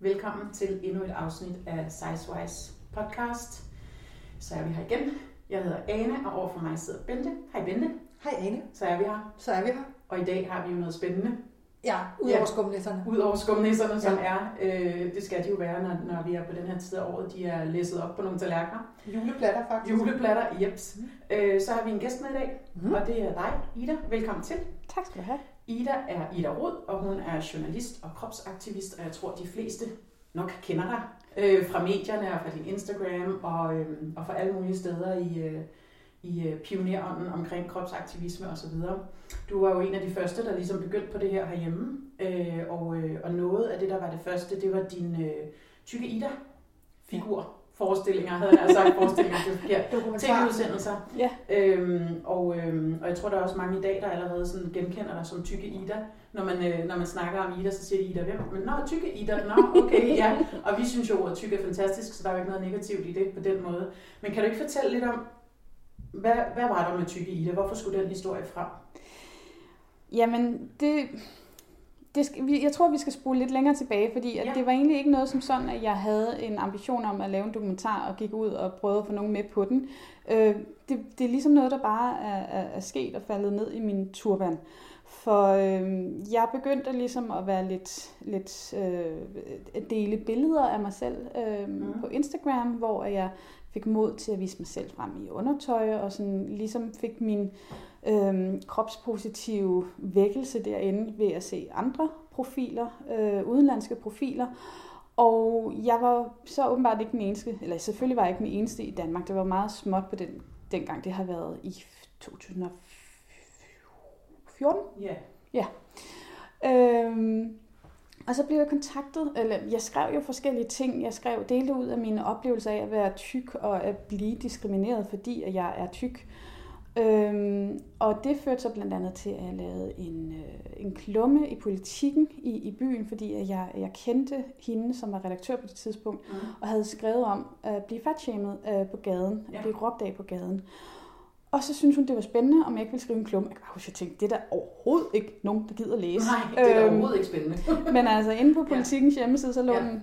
Velkommen til endnu et afsnit af Sizewise podcast. Så er vi her igen. Jeg hedder Ane, og overfor mig sidder Bente. Hej Bente. Hej Ane. Så er vi her. Så er vi her. Og i dag har vi jo noget spændende. Ja, ud over Ja. skumnisserne. Udover skumnisserne, som Ja. er, øh, det skal de jo være, når, når vi er på den her tid af året, de er læsset op på nogle tallerkener. Juleplatter faktisk. Juleplatter, jeps. Øh, så har vi en gæst med i dag, Mhm. og det er dig, Ida. Velkommen til. Tak skal du have. Ida er Ida Rod, og hun er journalist og kropsaktivist, og jeg tror, de fleste nok kender dig øh, fra medierne og fra din Instagram og, øh, og fra alle mulige steder i, øh, i øh, pionerånden omkring kropsaktivisme osv. Du var jo en af de første, der ligesom begyndte på det her herhjemme, øh, og, øh, og noget af det, der var det første, det var din øh, tykke Ida-figur. Forestillinger, havde jeg sagt forestillinger, det er forkert. Tv-udsendelser. Ja. Øhm, og, øhm, og jeg tror, der er også mange i dag, der allerede sådan genkender dig som tykke Ida. Når man, øh, når man snakker om Ida, så siger de Ida, hvem? Men nå, tykke Ida, nå, okay, ja. Og vi synes jo, at ordet tyk er fantastisk, så der er jo ikke noget negativt i det på den måde. Men kan du ikke fortælle lidt om, hvad, hvad var der med tykke Ida? Hvorfor skulle den historie frem? Jamen, det, det skal, vi- jeg tror, vi skal spole lidt længere tilbage, fordi at Ja. det var egentlig ikke noget som sådan, at jeg havde en ambition om at lave en dokumentar og gik ud og prøvede at få nogen med på den. Øh, det, det er ligesom noget, der bare er, er, er sket og faldet ned i min turban. For øh, jeg begyndte ligesom at være lidt, lidt øh, at dele billeder af mig selv øh, mm. på Instagram, hvor jeg fik mod til at vise mig selv frem i undertøj, og sådan ligesom fik min øh, kropspositive vækkelse derinde ved at se andre profiler, øh, udenlandske profiler. Og jeg var så åbenbart ikke den eneste, eller selvfølgelig var jeg ikke den eneste i Danmark. Det var meget småt på den, dengang. Det har været i 2014. Ja. Øhm, og så blev jeg kontaktet, eller jeg skrev jo forskellige ting. Jeg skrev delte ud af mine oplevelser af at være tyk og at blive diskrimineret, fordi at jeg er tyk. Øhm, og det førte så blandt andet til, at jeg lavede en, øh, en klumme i politikken i, i byen, fordi at jeg, jeg kendte hende, som var redaktør på det tidspunkt, Mm. og havde skrevet om at blive fatshamed øh, på gaden, Ja. at blive råbt af på gaden. Og så syntes hun, det var spændende, om jeg ikke ville skrive en klumme. Jeg kan huske, jeg tænkte, det er der overhovedet ikke nogen, der gider læse. Nej, det er Øhm, overhovedet ikke spændende. men altså, inde på politikens hjemmeside, så lå Ja. den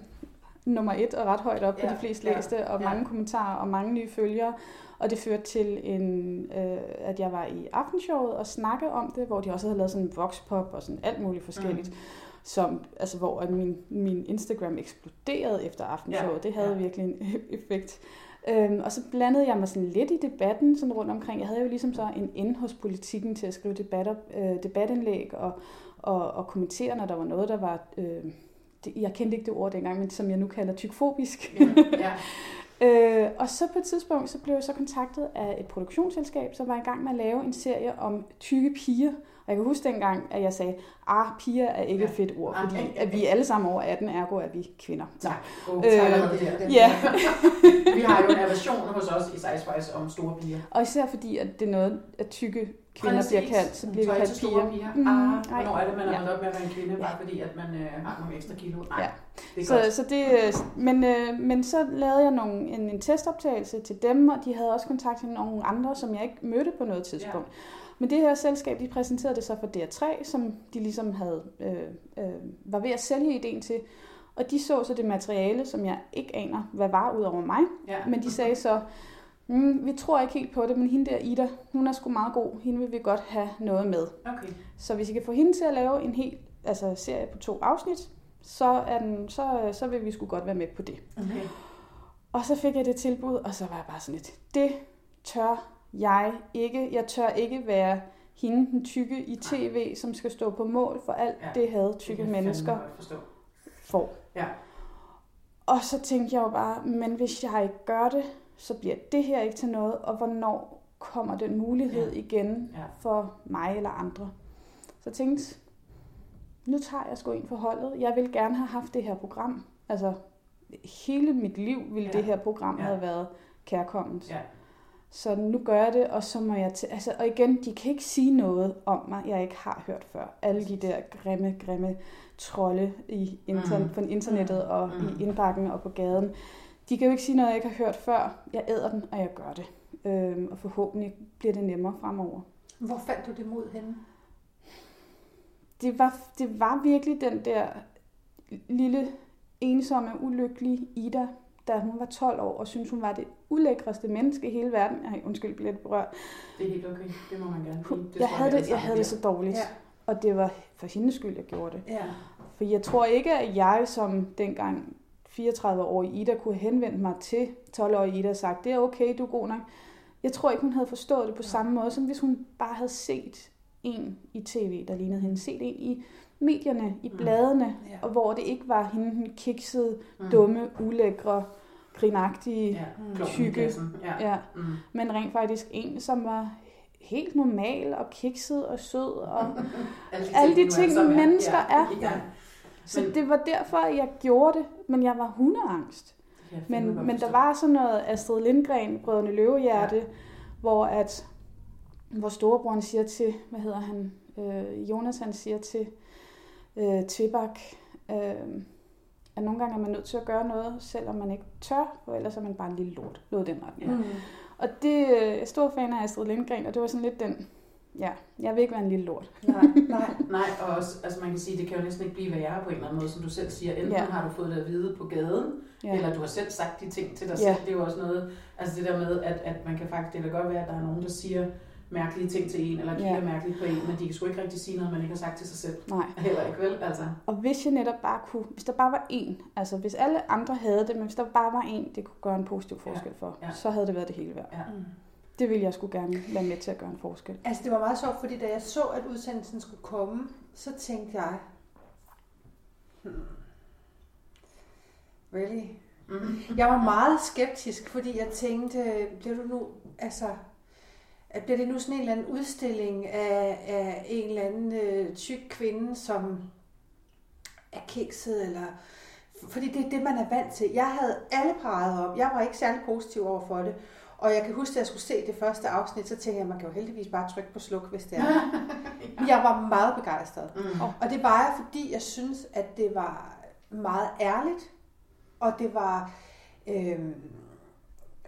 nummer et og ret højt op på Ja, de fleste ja, læste, og ja. mange kommentarer og mange nye følgere. Og det førte til, en, øh, at jeg var i aftenshowet og snakke om det, hvor de også havde lavet sådan en voxpop og sådan alt muligt forskelligt. Mm. Som, altså, hvor at min, min Instagram eksploderede efter aftenshowet. Ja, Det havde ja. virkelig en effekt. Øhm, og så blandede jeg mig sådan lidt i debatten sådan rundt omkring. Jeg havde jo ligesom så en ind hos politikken til at skrive debatter, øh, debatindlæg og, og, og kommentere, når der var noget, der var... Øh, det, jeg kendte ikke det ord dengang, men som jeg nu kalder tykfobisk. Ja, ja. Øh, og så på et tidspunkt, så blev jeg så kontaktet af et produktionsselskab, som var i gang med at lave en serie om tykke piger. Og jeg kan huske dengang, at jeg sagde, ah, piger er ikke Ja. et fedt ord, Ah, fordi ja, ja, at vi er alle sammen over 18, ergo er vi kvinder. Tak. Oh, Øh, der. Ja, Vi har jo en aversion hos os i Sizewise om store piger. og især fordi, at det er noget, at tykke kvinder Præcis. bliver kaldt, så bliver vi kaldt piger. piger. Mm, ah, hvornår er det, man er Ja. op med at være en kvinde, bare fordi at man øh, har nogle ekstra kilo? Nej, Ja. det er Så, godt. så det, øh, men, øh, men så lavede jeg nogle, en, en testoptagelse til dem, og de havde også kontakt til nogle andre, som jeg ikke mødte på noget tidspunkt. Men det her selskab, de præsenterede det så for DR3, som de ligesom havde, øh, øh, var ved at sælge ideen til. Og de så så det materiale, som jeg ikke aner, hvad var ud over mig. Ja. Men de sagde så, mm, vi tror ikke helt på det, men hende der Ida, hun er sgu meget god. Hende vil vi godt have noget med. Okay. Så hvis I kan få hende til at lave en hel altså, serie på to afsnit, så, er den, så, så vil vi sgu godt være med på det. okay. Og så fik jeg det tilbud, og så var jeg bare sådan lidt, det tør jeg ikke. Jeg tør ikke være hende, den tykke i tv, som skal stå på mål for alt Ja, det havde Det tykke jeg mennesker får. Ja. Og så tænkte jeg jo bare, men hvis jeg ikke gør det, så bliver det her ikke til noget, og hvornår kommer den mulighed Ja. igen Ja. for mig eller andre? Så jeg tænkte, nu tager jeg sgu ind for holdet. Jeg vil gerne have haft det her program. Altså, hele mit liv ville Ja. det her program Ja. have været kærkomment. Ja. Så nu gør jeg det, og så må jeg til... Altså, og igen, de kan ikke sige noget om mig, jeg ikke har hørt før. Alle de der grimme, grimme trolde i inter- Mhm. på internettet og Mhm. i indbakken og på gaden. De kan jo ikke sige noget, jeg ikke har hørt før. Jeg æder den, og jeg gør det. Øhm, og forhåbentlig bliver det nemmere fremover. Hvor fandt du det mod henne? Det var, det var virkelig den der lille ensomme, ulykkelig Ida, da hun var 12 år, og syntes, hun var det ulækreste menneske i hele verden. Ej, undskyld, jeg bliver lidt berørt. Det er helt okay. Det må man gerne. Det jeg havde det, jeg havde det så dårligt. Ja. Og det var for hendes skyld, jeg gjorde det. Ja. For jeg tror ikke, at jeg som dengang 34-årig Ida kunne henvende mig til 12-årige Ida og sagt, det er okay, du er god nok. Jeg tror ikke, hun havde forstået det på samme måde, som hvis hun bare havde set en i tv, der lignede hende. Set en i medierne, i Mm. bladene, Ja. og hvor det ikke var hende, den kiksede, Mm. dumme, ulækre, grinagtige, Ja, Mm. Tykke. klassen. Ja. Mm. men rent faktisk en, som var helt normal og kikset og sød. Og, Alle de ting, som mennesker ja. er. Ja. Så Men- det var derfor, jeg gjorde det, men jeg var hundeangst. Jeg Men, men der var sådan noget Astrid Lindgren, Brødrene Løvehjerte, ja. hvor at hvor storebroren siger til, hvad hedder han, øh, Jonas han siger til øh, Tibak, øh, at nogle gange er man nødt til at gøre noget, selvom man ikke tør, for ellers er man bare en lille lort. Noget den retning. Ja. Mm. Og det øh, jeg er stor fan af Astrid Lindgren, og det var sådan lidt den, ja, jeg vil ikke være en lille lort. Nej, nej. Nej, og også, altså man kan sige, det kan jo næsten ikke blive værre på en eller anden måde, som du selv siger. Enten Ja. ja. har du fået det at vide på gaden, Ja. ja. eller du har selv sagt de ting til dig Ja. selv. Det er jo også noget, altså det der med, at, at man kan faktisk, det kan godt være, at der er nogen, der siger mærkelige ting til en, eller kigger Ja. ja. mærkeligt på en, men de kan sgu ikke rigtig sige noget, man ikke har sagt til sig selv. Nej. Heller ikke, vel? Altså, Og hvis jeg netop bare kunne, hvis der bare var én, altså hvis alle andre havde det, men hvis der bare var én, det kunne gøre en positiv forskel for, Ja. så havde det været det hele værd. ja. Mm. Det ville jeg skulle gerne være med til at gøre en forskel. Altså, det var meget sjovt, fordi da jeg så, at udsendelsen skulle komme, så tænkte jeg, hmm, really? Mm. Jeg var meget skeptisk, fordi jeg tænkte, bliver du nu, altså, at bliver det nu sådan en eller anden udstilling af, af en eller anden øh, tyk kvinde, som er kikset, eller... Fordi det er det, man er vant til. Jeg havde alle peget op. Jeg var ikke særlig positiv over for det. Og jeg kan huske, at jeg skulle se det første afsnit, så tænkte jeg, at man kan jo heldigvis bare trykke på sluk, hvis det er. Jeg var meget begejstret. Mm. Og det var jeg, fordi jeg synes, at det var meget ærligt, og det var... Øhm,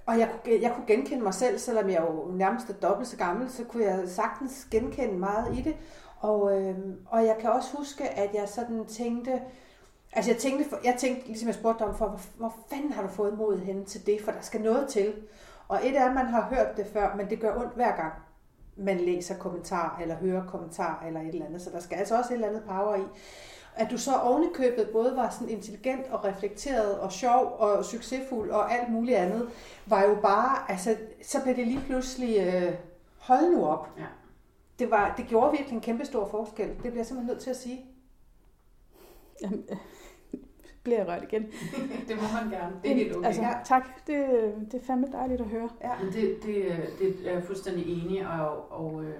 og jeg kunne, jeg kunne genkende mig selv, selvom jeg jo nærmest er dobbelt så gammel, så kunne jeg sagtens genkende meget i det. Og, øhm, og jeg kan også huske, at jeg sådan tænkte... Altså jeg tænkte, jeg tænkte ligesom jeg spurgte dig om, for, hvor, hvor fanden har du fået mod henne til det? For der skal noget til. Og et er, at man har hørt det før, men det gør ondt hver gang man læser kommentar, eller hører kommentar, eller et eller andet. Så der skal altså også et eller andet power i. At du så ovenikøbet både var sådan intelligent og reflekteret og sjov og succesfuld og alt muligt andet, var jo bare, altså, så blev det lige pludselig, øh, hold nu op. Ja. Det, var, det gjorde virkelig en kæmpe stor forskel. Det bliver jeg simpelthen nødt til at sige. Jamen, øh, bliver jeg rørt igen. det må man gerne. Det er helt okay. Altså, tak. Det, det er fandme dejligt at høre. Ja. Men det, det, det er jeg fuldstændig enig, og, og øh,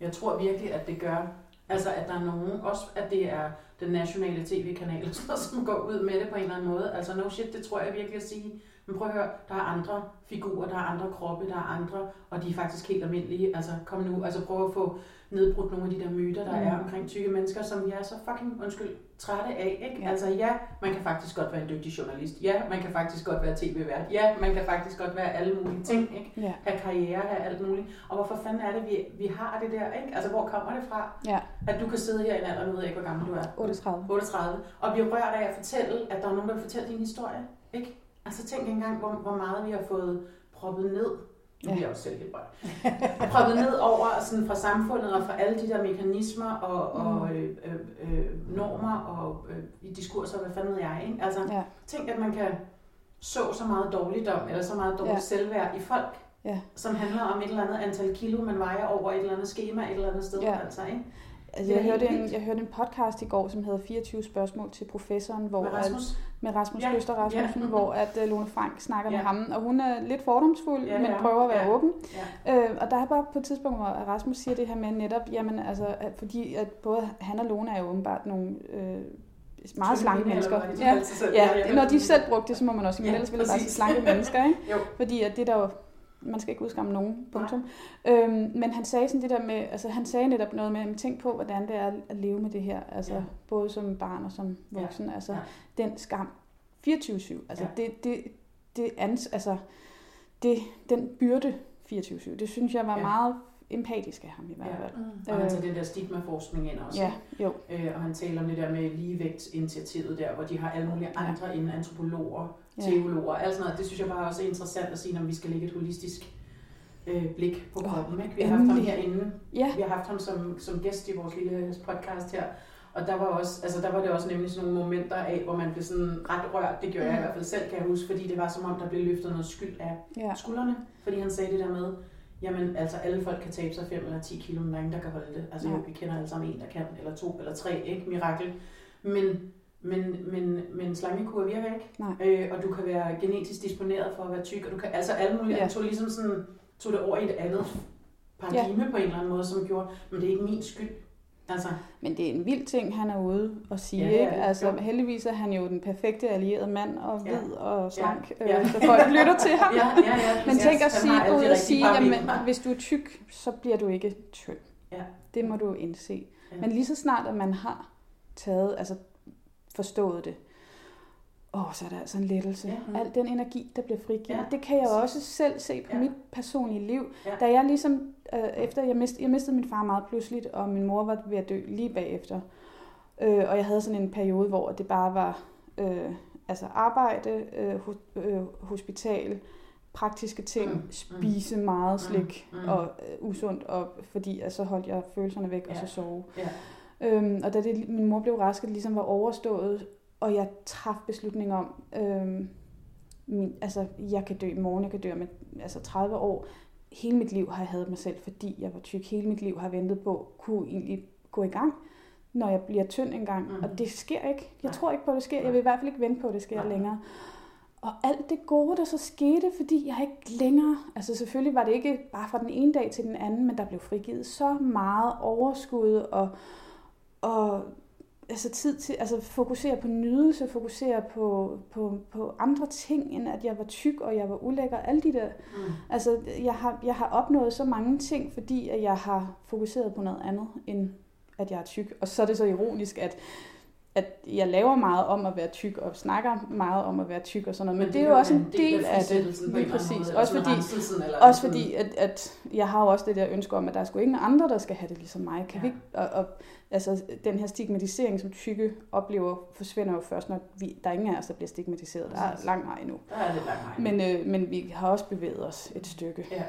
jeg tror virkelig, at det gør, altså at der er nogen, også at det er den nationale tv-kanal, som går ud med det på en eller anden måde. Altså no shit, det tror jeg virkelig at sige. Men prøv at høre, der er andre figurer, der er andre kroppe, der er andre, og de er faktisk helt almindelige. Altså kom nu, altså prøv at få nedbrudt nogle af de der myter, der Mm. mm. er omkring tykke mennesker, som vi er så fucking, undskyld, trætte af. Ikke? Ja. Ja. Altså ja, man kan faktisk godt være en dygtig journalist. Ja, man kan faktisk godt være tv-vært. Ja, man kan faktisk godt være alle mulige ting. Ikke? Ja. have karriere, have alt muligt. Og hvorfor fanden er det, vi, vi har det der, ikke? Altså, hvor kommer det fra? Ja. At du kan sidde her i en alder, nu ved jeg ikke, hvor gammel du er. 38. 38. Og blive rørt af at fortælle, at der er nogen, der vil fortælle din historie, ikke? Altså, tænk engang, hvor, hvor meget vi har fået proppet ned. Nu bliver jeg også selv helt rørt. proppet ned over sådan fra samfundet og fra alle de der mekanismer og, og Mm. øh, øh, øh, normer og øh, i diskurser, hvad fanden ved jeg, ikke? Altså, Ja. tænk, at man kan så så meget dårligdom, eller så meget dårligt ja. selvværd i folk, Ja. som handler om et eller andet antal kilo, man vejer over et eller andet schema et eller andet sted. Ja. Altså, ikke? Altså, jeg, hørte en, jeg hørte en podcast i går, som hedder 24 spørgsmål til professoren, hvor Med Rasmus. At, med Rasmus Ja, Køster Rasmussen, ja. hvor at uh, Lone Frank snakker Ja. med ham, og hun er lidt fordomsfuld, Ja, men ja. prøver at være Ja. åben. Ja. Øh, og der er bare på et tidspunkt, hvor Rasmus siger det her med netop, jamen altså, at fordi at både han og Lone er jo åbenbart nogle øh, meget slanke mennesker. Ja, Ja, når de selv brugte det, så må man også, men Ja, ellers ville det bare sige præcis. slanke mennesker, ikke? Jo. Fordi at det der jo, man skal ikke udskamme nogen, punktum. Øhm, men han sagde sådan det der med, altså han sagde netop noget med, tænk på, hvordan det er at leve med det her, altså Ja. både som barn og som voksen, altså Ja. den skam 24-7, altså Ja. det, det, det ans, altså det, den byrde 24-7, det synes jeg var Ja. meget empatisk af ham i hvert Ja. fald. Mm. Og han tager den der stigmaforskning ind også. Ja, jo. Øh, og han taler om det der med ligevægtsinitiativet der, hvor de har alle mulige Ja. andre end antropologer, Ja. Teologer, alt sådan noget. Det synes jeg bare også er interessant at sige, når vi skal lægge et holistisk øh, blik på kroppen. Ikke? Vi har haft ham herinde. Ja, Vi har haft ham som, som gæst i vores lille podcast her. Og der var, også, altså der var det også nemlig sådan nogle momenter af, hvor man blev sådan ret rørt. Det gjorde jeg i Mm. hvert fald selv, kan jeg huske, fordi det var som om, der blev løftet noget skyld af ja. skuldrene. Fordi han sagde det der med, jamen altså alle folk kan tabe sig 5 eller 10 kilo, men der er ingen, der kan holde det. Altså jo, vi kender alle sammen en, der kan, eller to eller tre, ikke? Mirakel. Men, men, men, men slangekur virker ikke. Nej. Øh, og du kan være genetisk disponeret for at være tyk, og du kan, altså alle mulige, Ja. tog ligesom sådan, tog det over i et andet paradigme ja. på en eller anden måde, som gjorde, men det er ikke min skyld. Altså, Men det er en vild ting, han er ude og sige. Ja, Ja, ikke? Altså, Jo. heldigvis er han jo den perfekte allierede mand, og Ja. hvid og slank, Ja. ja. Øh, så folk lytter til ham. ja, ja, ja. Men tænk at sige, alle ud og sige, jamen, hvis du er tyk, så bliver du ikke tynd. Ja. Det må du indse. Ja. Men lige så snart, at man har taget, altså forstået det, åh, så er der altså en lettelse. Ja. Al den energi, der bliver frigivet. Ja. Det kan jeg også selv se på Ja. mit personlige liv. Ja. Da jeg ligesom, øh, efter jeg, mist, jeg mistede min far meget pludseligt, og min mor var ved at dø lige bagefter. Øh, og jeg havde sådan en periode, hvor det bare var øh, altså arbejde, øh, ho- øh, hospital, praktiske ting, Mm, mm. spise meget slik Mm, mm. mm. og øh, usundt, og fordi at så holdt jeg følelserne væk, ja. og så sove. Ja. Øhm, og da det, min mor blev rask, det ligesom var overstået, og jeg traf beslutning om, øhm, min, altså, jeg kan dø i morgen, jeg kan dø om et, altså 30 år. Hele mit liv har jeg hadet mig selv, fordi jeg var tyk. Hele mit liv har jeg ventet på, kunne egentlig gå i gang, når jeg bliver tynd engang. Mm. Og det sker ikke. Jeg Nej. tror ikke på, at det sker. Jeg vil i hvert fald ikke vente på, at det sker Nej. længere. Og alt det gode, der så skete, fordi jeg ikke længere, altså selvfølgelig var det ikke bare fra den ene dag til den anden, men der blev frigivet så meget overskud og, og altså tid til, altså fokusere på nydelse, fokusere på, på, på andre ting, end at jeg var tyk og jeg var ulækker. Alle de der, Mm. altså jeg har, jeg har opnået så mange ting, fordi at jeg har fokuseret på noget andet, end at jeg er tyk. Og så er det så ironisk, at at jeg laver meget om at være tyk, og snakker meget om at være tyk og sådan noget, men, men det, er jo også en del af det. Lige præcis. måde, Også sådan fordi, også fordi, at, at jeg har jo også det der ønske om, at der er sgu ingen andre, der skal have det ligesom mig. Kan Ja. vi ikke, og, og, altså, den her stigmatisering, som tykke oplever, forsvinder jo først, når vi, der er ingen af os, der bliver stigmatiseret. Der er lang vej endnu. Der er lidt lang vej. Men, øh, men vi har også bevæget os et stykke. Ja.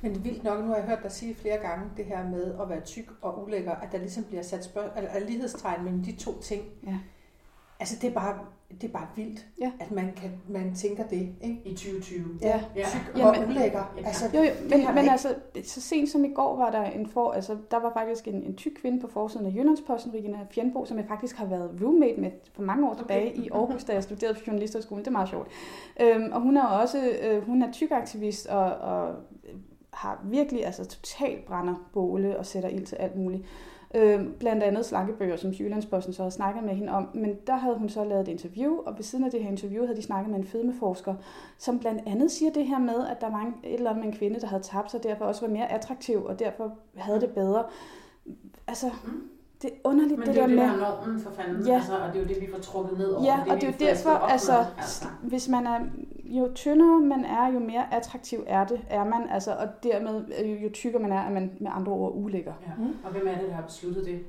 Men det er vildt nok, nu har jeg hørt dig sige flere gange det her med at være tyk og ulækker, at der ligesom bliver sat spørg- eller lighedstegn mellem de to ting. Ja. Altså det er bare, det er bare vildt, Ja. at man, kan, man tænker det. Ikke? I 2020. Ja, Ja. tyk Jamen, og ulækker. ja. Altså, Jo, jo, men, men ikke- altså, så sent som i går var der en for, altså, der var faktisk en, en tyk kvinde på forsiden af Jyllandsposten, Regina Fjernbo, som jeg faktisk har været roommate med for mange år tilbage Okay. i Aarhus, da jeg studerede på journalisterskolen. Det er meget sjovt. Øhm, og hun er også, øh, hun er tyk aktivist og, og har virkelig altså totalt brænder båle og sætter ild til alt muligt. Øh, blandt andet slankebøger, som Jyllandsposten så havde snakket med hende om. Men der havde hun så lavet et interview, og ved siden af det her interview havde de snakket med en fedmeforsker, som blandt andet siger det her med, at der var et eller andet med en kvinde, der havde tabt sig, og derfor også var mere attraktiv, og derfor havde det bedre. Altså, Mm. det er underligt, Men det, det er der jo det, med... der er normen for fanden, Ja. altså, og det er jo det, vi får trukket ned over. Ja, det, og det er jo derfor, altså, med, altså. hvis man er, jo tyndere man er, jo mere attraktiv er det, er man, altså, og dermed øh, jo tykkere man er, er man med andre ord ulækker. Ja. Mm. Og hvem er det, der har besluttet det?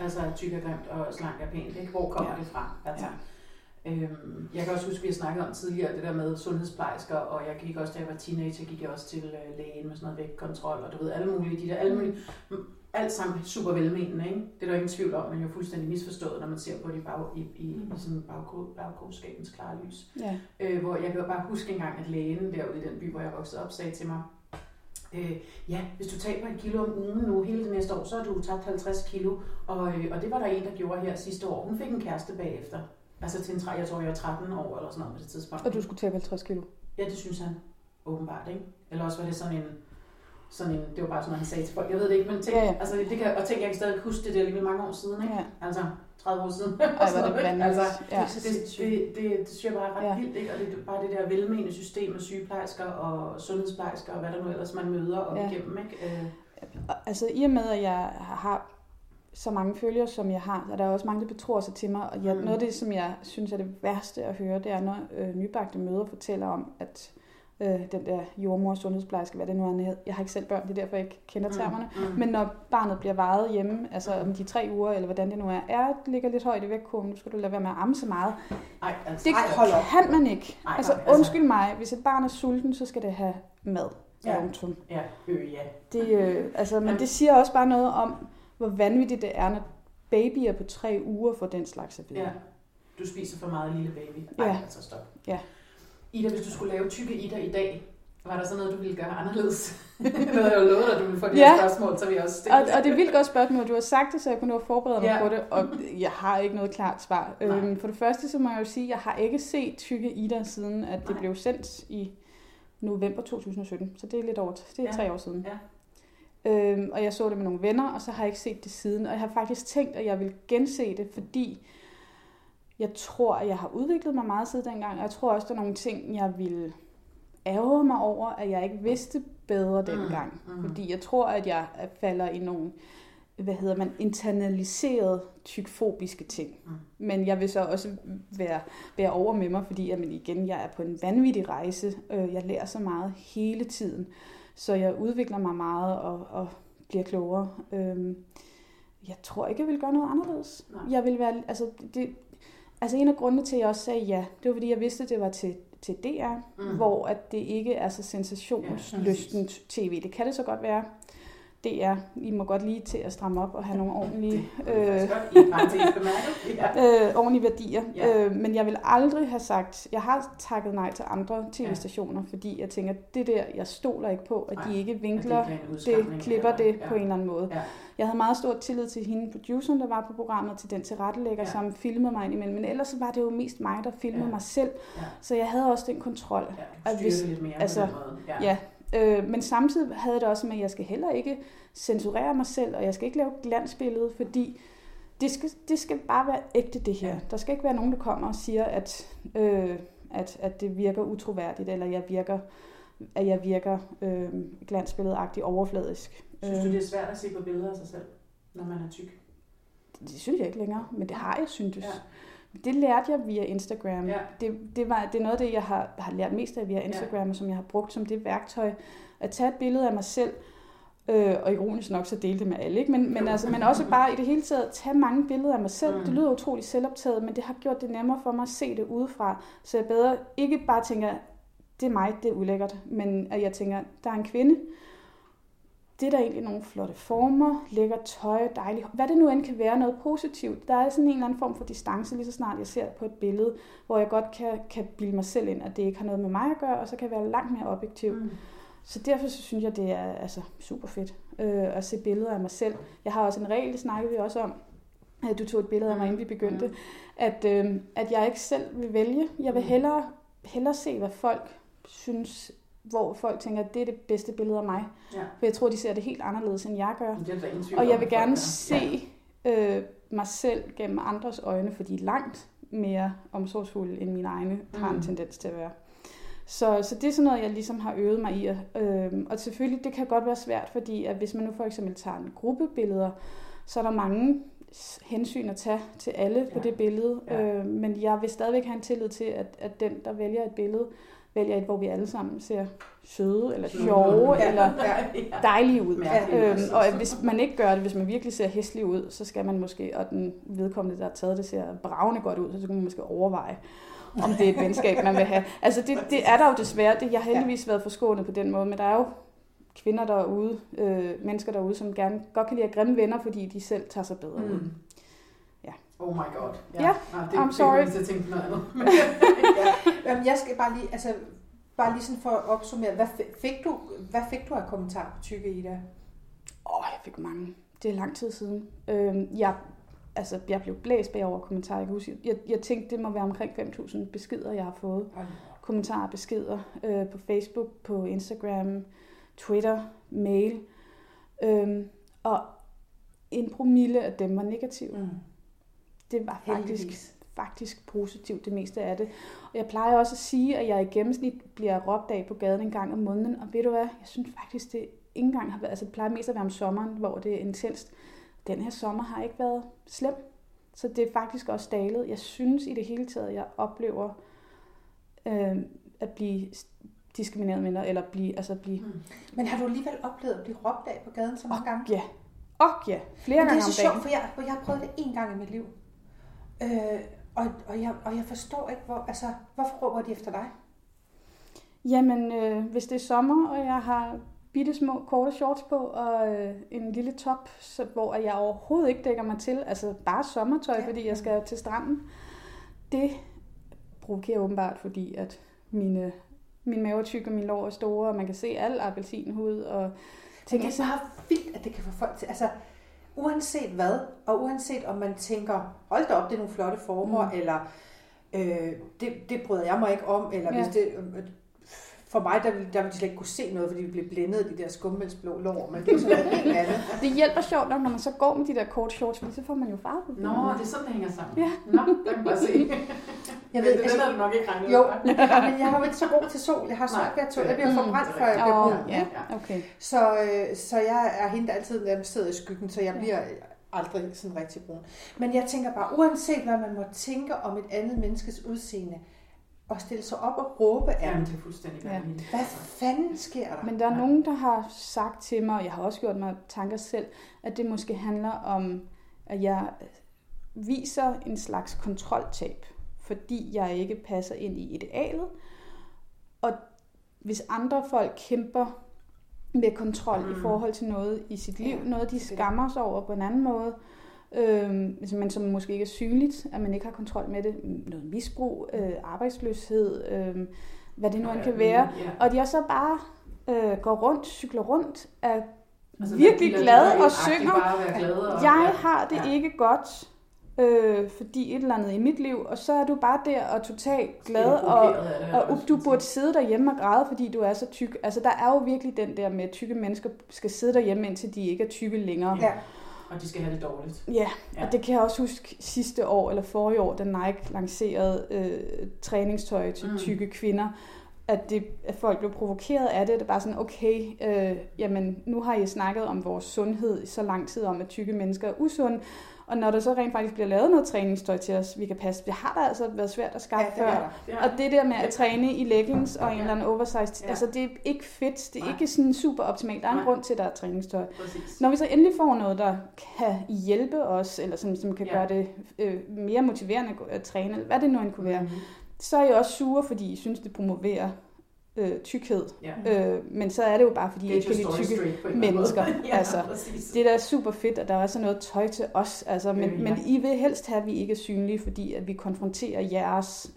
Altså, at tyk er grimt og slank er pænt, ikke? Hvor kommer Ja. det fra? Altså, Ja. Øhm, jeg kan også huske, at vi har snakket om tidligere, det der med sundhedsplejersker, og jeg gik også, da jeg var teenager, gik jeg også til øh, lægen med sådan noget vægtkontrol, og du ved, alle mulige, de der, alle mulige, alt sammen super velmenende, ikke? Det er der ingen tvivl om, men jo fuldstændig misforstået, når man ser på det i, bag, i, i, i sådan bagkro- bagklogskabens klare lys. Ja. Øh, hvor jeg kan bare huske engang, at lægen derude i den by, hvor jeg voksede op, sagde til mig, øh, ja, hvis du taber et kilo om ugen nu hele det næste år, så har du tabt 50 kilo. Og, øh, og det var der en, der gjorde her sidste år. Hun fik en kæreste bagefter. Altså til en tre, jeg tror, jeg var 13 år eller sådan noget på det tidspunkt. Og du skulle tabe 50 kilo. Ja, det synes han åbenbart, ikke? Eller også var det sådan en, sådan en, det var bare sådan noget, han sagde til folk. Jeg ved det ikke, men tænk, Ja, ja. altså, det kan, og tænk, jeg kan stadig huske det, det er alligevel mange år siden, ikke? Ja. Altså 30 år siden. Ej, hvor er det vanvittigt. altså, ja. det, det, det, det synes jeg bare er ret Ja. vildt, ikke? Og det er bare det der velmenende system af sygeplejersker og sundhedsplejersker og hvad der nu ellers man møder op Ja. igennem, ikke? Øh, Og, Altså i og med, at jeg har så mange følgere, som jeg har, er der også mange, der betror sig til mig. Og jeg, Mm. noget af det, som jeg synes er det værste at høre, det er, når øh, nybagte møder fortæller om, at øh, den der jordmor, sundhedsplejerske, hvad det nu er. Jeg har ikke selv børn, det er derfor, jeg ikke kender termerne. Mm, mm. Men når barnet bliver vejet hjemme, altså om de tre uger, eller hvordan det nu er, er ligger lidt højt i vægtkurven, nu skal du lade være med at amme så meget. Ej, altså, Det Ej, hold op. kan man ikke. Ej, altså, altså- undskyld mig, hvis et barn er sulten, så skal det have mad. Ja. Ja, øh, ja. Det, øh, altså, men det siger også bare noget om, hvor vanvittigt det er, når babyer på tre uger får den slags at vide. ja. Du spiser for meget, lille baby. Ja. Ej, altså stop. Ja. Ida, hvis du skulle lave tykke Ida i dag, var der så noget, du ville gøre anderledes? havde jeg jo lovet dig, du ville få de Ja. spørgsmål, så jeg også stille Og, og det er et vildt godt spørgsmål. Du har sagt det, så jeg kunne nå at forberede mig Ja. på det, og jeg har ikke noget klart svar. Nej. Øhm, for det første, så må jeg jo sige, at jeg har ikke set Tykke Ida, siden at det Nej. blev sendt i november 2017. Så det er lidt over, det er Ja. tre år siden. Ja. Øhm, og jeg så det med nogle venner, og så har jeg ikke set det siden. Og jeg har faktisk tænkt, at jeg vil gense det, fordi jeg tror, at jeg har udviklet mig meget siden dengang. Og jeg tror også, der er nogle ting, jeg vil ærge mig over, at jeg ikke vidste bedre dengang. mm. Fordi jeg tror, at jeg falder i nogle, hvad hedder man, internaliserede tykfobiske ting. Mm. Men jeg vil så også være, være over med mig, fordi jamen igen, jeg er på en vanvittig rejse. Øh, Jeg lærer så meget hele tiden. Så jeg udvikler mig meget og, og bliver klogere. Øhm, Jeg tror ikke, jeg vil gøre noget anderledes. Nej. Jeg vil være, altså, det, altså en af grundene til, at jeg også sagde ja, det var fordi, jeg vidste, at det var til, til DR, Mm. hvor at det ikke er så sensationslystent tv. Det kan det så godt være. DR, I må godt lige til at stramme op og have nogle ordentlige, Det øh. Ja. øh, ordentlige værdier. Ja. Øh, men jeg vil aldrig have sagt, jeg har takket nej til andre tv-stationer, fordi jeg tænker, det der, jeg stoler ikke på, at Nej, de ikke vinkler det, udskamning, klipper eller- det på en eller anden måde. Ja. Jeg havde meget stor tillid til hende, produceren, der var på programmet, til den tilrettelægger, Ja. ja. som filmede mig indimellem. Men ellers var det jo mest mig, der filmede Ja. ja. mig selv. Ja. Så jeg havde også den kontrol. Ja, At hvis- det lidt mere altså, på den måde. Ja. Øh, men samtidig havde det også med, at jeg skal heller ikke censurere mig selv, og jeg skal ikke lave glansbillede, fordi det skal, det skal bare være ægte, det her. Der skal ikke være nogen, der kommer og siger, at, øh, at, at det virker utroværdigt, eller jeg virker, at jeg virker øh, glansbilledagtigt overfladisk. Synes du, Øh, det er svært at se på billeder af sig selv, når man er tyk? Det synes jeg ikke længere, men det har jeg syntes. Ja. Det lærte jeg via Instagram. Ja. Det, det, var, det er noget af det, jeg har, har lært mest af via Instagram, ja. og som jeg har brugt som det værktøj. At tage et billede af mig selv, øh, og ironisk nok så dele det med alle, ikke? Men, men, Jo. altså, men også bare i det hele taget tage mange billeder af mig selv. Mm. Mm. Det lyder utroligt selvoptaget, men det har gjort det nemmere for mig at se det udefra. Så jeg bedre ikke bare tænker, det er mig, det er ulækkert, men at jeg tænker, der er en kvinde, det er der egentlig nogle flotte former, lækker tøj, dejligt. Hvad det nu end kan være, noget positivt. Der er sådan en eller anden form for distance, lige så snart jeg ser på et billede, hvor jeg godt kan, kan bilde mig selv ind, at det ikke har noget med mig at gøre, og så kan jeg være langt mere objektiv. Mm. Mm. Så derfor så synes jeg, det er altså, super fedt øh, at se billeder af mig selv. Jeg har også en regel, det snakkede vi også om, at du tog et billede af mig, inden vi begyndte, Mm. at, øh, at jeg ikke selv vil vælge. Jeg vil Mm. hellere, hellere se, hvad folk synes, hvor folk tænker, at det er det bedste billede af mig. Ja. For jeg tror, de ser det helt anderledes, end jeg gør. Det er Og jeg vil gerne se øh, mig selv gennem andres øjne, for de er langt mere omsorgsfulde, end mine egne har en Mm. tendens til at være. Så, så det er sådan noget, jeg ligesom har øvet mig i. at- Øh, og selvfølgelig, det kan godt være svært, fordi at hvis man nu for eksempel tager en gruppe billeder, så er der mange hensyn at tage til alle på Ja. det billede. Ja. Øh, men jeg vil stadigvæk have en tillid til, at, at den, der vælger et billede, vælger et, hvor vi alle sammen ser søde, eller sjove, Ja. eller ja. dejlige ud. Mærkeligt, Øhm, og hvis man ikke gør det, hvis man virkelig ser hæslig ud, så skal man måske, og den vedkommende, der har taget det, ser bravende godt ud, så skal man måske overveje, om det er et venskab, man vil have. Altså det, det er der jo desværre. Det, jeg har heldigvis været forskånet på den måde, men der er jo kvinder derude, øh, mennesker derude, som gerne godt kan lide at grimme venner, fordi de selv tager sig bedre ud. Mm. Ja. Oh my god. Ja, Ah, det, I'm det sorry. Det, tænke på noget andet. Ja. Øhm, Jeg skal bare lige, altså, bare lige sådan for at opsummere, hvad fi- fik du, hvad fik du af kommentarer på Tykke Ida? Åh, jeg fik mange. Det er lang tid siden. Øhm, jeg, altså, jeg blev blæst bagover kommentarer. Jeg, kan huske, jeg, jeg tænkte, det må være omkring 5.000 beskeder, jeg har fået. kommentarer, beskeder øh, på Facebook, på Instagram, Twitter, mail. Øhm, og en promille af dem var negativ. Mm. Det var faktisk, Heldigvis. faktisk positivt, det meste af det. Og jeg plejer også at sige, at jeg i gennemsnit bliver råbt af på gaden en gang om måneden. Og ved du hvad, jeg synes faktisk, det ikke engang har været, altså det plejer mest at være om sommeren, hvor det er intenst. Den her sommer har ikke været slem. Så det er faktisk også dalet. Jeg synes i det hele taget, jeg oplever øh, at blive diskrimineret mindre, eller blive, altså blive... Mm. Men har du alligevel oplevet at blive råbt af på gaden så mange gange? Ja. Og ja, flere Men det gange er om så dagen. sjovt, for jeg, for jeg har prøvet det én gang i mit liv. Øh, og, og, jeg, og jeg forstår ikke, hvor, altså, hvorfor råber de efter dig? Jamen, øh, hvis det er sommer, og jeg har bitte små korte shorts på, og øh, en lille top, så, hvor jeg overhovedet ikke dækker mig til, altså bare sommertøj, Ja. fordi jeg skal til stranden, det provokerer åbenbart, fordi at mine, min mave er tyk, og mine lår er store, og man kan se al appelsinhud, og ting. det er bare vildt, at det kan få folk til, altså uanset hvad, og uanset om man tænker, hold da op, det er nogle flotte former, mm. Eller øh, det, det bryder jeg mig ikke om, eller ja. Ja. hvis det, øh, for mig, der ville, der ville de slet ikke kunne se noget, fordi vi blev blændet af de der skummelsblå lår, men det er sådan noget helt andet. Det hjælper sjovt nok, når man så går med de der korte shorts, fordi så får man jo farve. Nå, det er sådan, det hænger sammen. Ja. Nå, der kan man bare se. Jeg Men ved, det, altså, havde du nok ikke regnet jo, men, jeg har jo ikke så god til sol. Jeg har svært ved at tåle. Jeg bliver Mm. forbrændt, før jeg bliver brun. ja, okay. Så, øh, så jeg er hende, der altid nærmest sidder i skyggen, så jeg bliver aldrig sådan rigtig brun. Men jeg tænker bare, uanset hvad man må tænke om et andet menneskes udseende, at stille sig op og råbe af dem. det er fuldstændig Ja. Hvad fanden sker der? Men der er Ja. nogen, der har sagt til mig, og jeg har også gjort mig tanker selv, at det måske handler om, at jeg viser en slags kontroltab, fordi jeg ikke passer ind i idealet. Og hvis andre folk kæmper med kontrol mm. i forhold til noget i sit liv, Ja, noget de skammer sig over på en anden måde, øhm, men som måske ikke er synligt, at man ikke har kontrol med det, noget misbrug, øh, arbejdsløshed, øh, hvad det nu end kan være, og de er så bare øh, går rundt, cykler rundt, er Altså, virkelig hvad- glad hvad- og synger. Bare at være glad og, jeg har det ja. ikke godt, øh, fordi et eller andet i mit liv, og så er du bare der og totalt glad, og, og også, du burde sidde derhjemme og græde, fordi du er så tyk. Altså, der er jo virkelig den der med, at tykke mennesker skal sidde derhjemme, indtil de ikke er tykke længere. Ja. Og de skal have det dårligt. Ja, Ja. og det kan jeg også huske sidste år, eller forrige år, da Nike lancerede øh, træningstøj til Mm. tykke kvinder, at, det, at folk blev provokeret af det. Det er bare sådan, okay, øh, jamen nu har I snakket om vores sundhed i så lang tid, om at tykke mennesker er usunde, og når der så rent faktisk bliver lavet noget træningstøj til os, vi kan passe, det har der altså været svært at Ja, skaffe det er før. Ja. Og det der med at træne i leggings og en Ja. eller anden oversized, Ja. altså det er ikke fedt, det er Nej. ikke sådan super optimalt. Der er en Nej. grund til, at der er træningstøj. Præcis. Når vi så endelig får noget, der kan hjælpe os, eller som, som kan Ja. ja. gøre det øh, mere motiverende at træne, eller hvad det nu end kunne være, Mhm. så er jeg også sure, fordi I synes, det promoverer øh, tykkhed. Ja. Øh, men så er det jo bare, fordi jeg ikke kan lide tykke mennesker. ja, altså, præcis. det er da super fedt, at der også er noget tøj til os. Altså, men, Øh, ja. men I vil helst have, at vi ikke er synlige, fordi at vi konfronterer jeres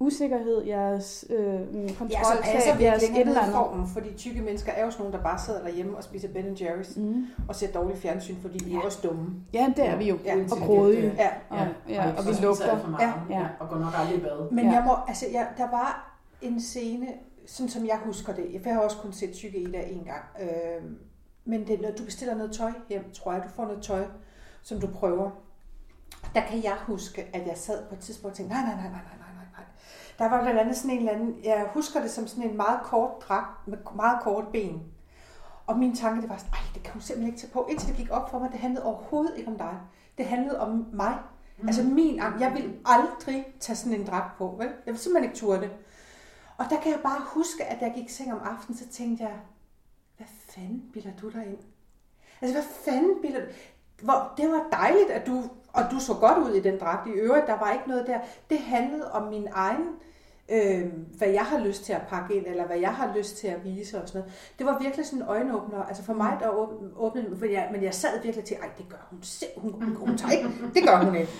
usikkerhed, jeres øh, kontrol, Ja, som er så jeres et eller andet. formen, fordi tykke mennesker er jo sådan nogle, der bare sidder derhjemme og spiser Ben Jerry's Mm. og ser dårlig fjernsyn, fordi er Ja. også dumme. Ja, det er vi jo. Ja. Og grådige. Ja. Og, Ja, ja, og så vi lugter. alt for meget, Ja. ja. og går nok aldrig i bad. Men Ja. jeg må, altså, jeg, der var en scene, sådan som jeg husker det. Jeg har også kun set Tykke Ida en gang. Øh, men det, når du bestiller noget tøj hjem, tror jeg, du får noget tøj, som du prøver. Der kan jeg huske, at jeg sad på et tidspunkt og tænkte, nej, nej, nej, nej, nej, nej, nej. Der var blandt andet sådan en eller anden, jeg husker det som sådan en meget kort dragt med meget kort ben. Og min tanke, det var sådan, nej, det kan hun simpelthen ikke tage på. Indtil det gik op for mig, det handlede overhovedet ikke om dig. Det handlede om mig. Altså mm. Altså min arm. Jeg vil aldrig tage sådan en dragt på, vel? Jeg ville simpelthen ikke turde det. Og der kan jeg bare huske, at da jeg gik i seng om aftenen, så tænkte jeg, hvad fanden bilder du dig ind? Altså, hvad fanden bilder du... Hvor, det var dejligt, at du... Og du så godt ud i den dragt i øvrigt. Der var ikke noget der. Det handlede om min egen... Øh, hvad jeg har lyst til at pakke ind, eller hvad jeg har lyst til at vise og sådan noget. Det var virkelig sådan en øjenåbner. Altså for mig, der åbnede, for men, jeg, men jeg sad virkelig til, ej, det gør hun selv. Hun, hun, hun tager ikke. Det gør hun ikke.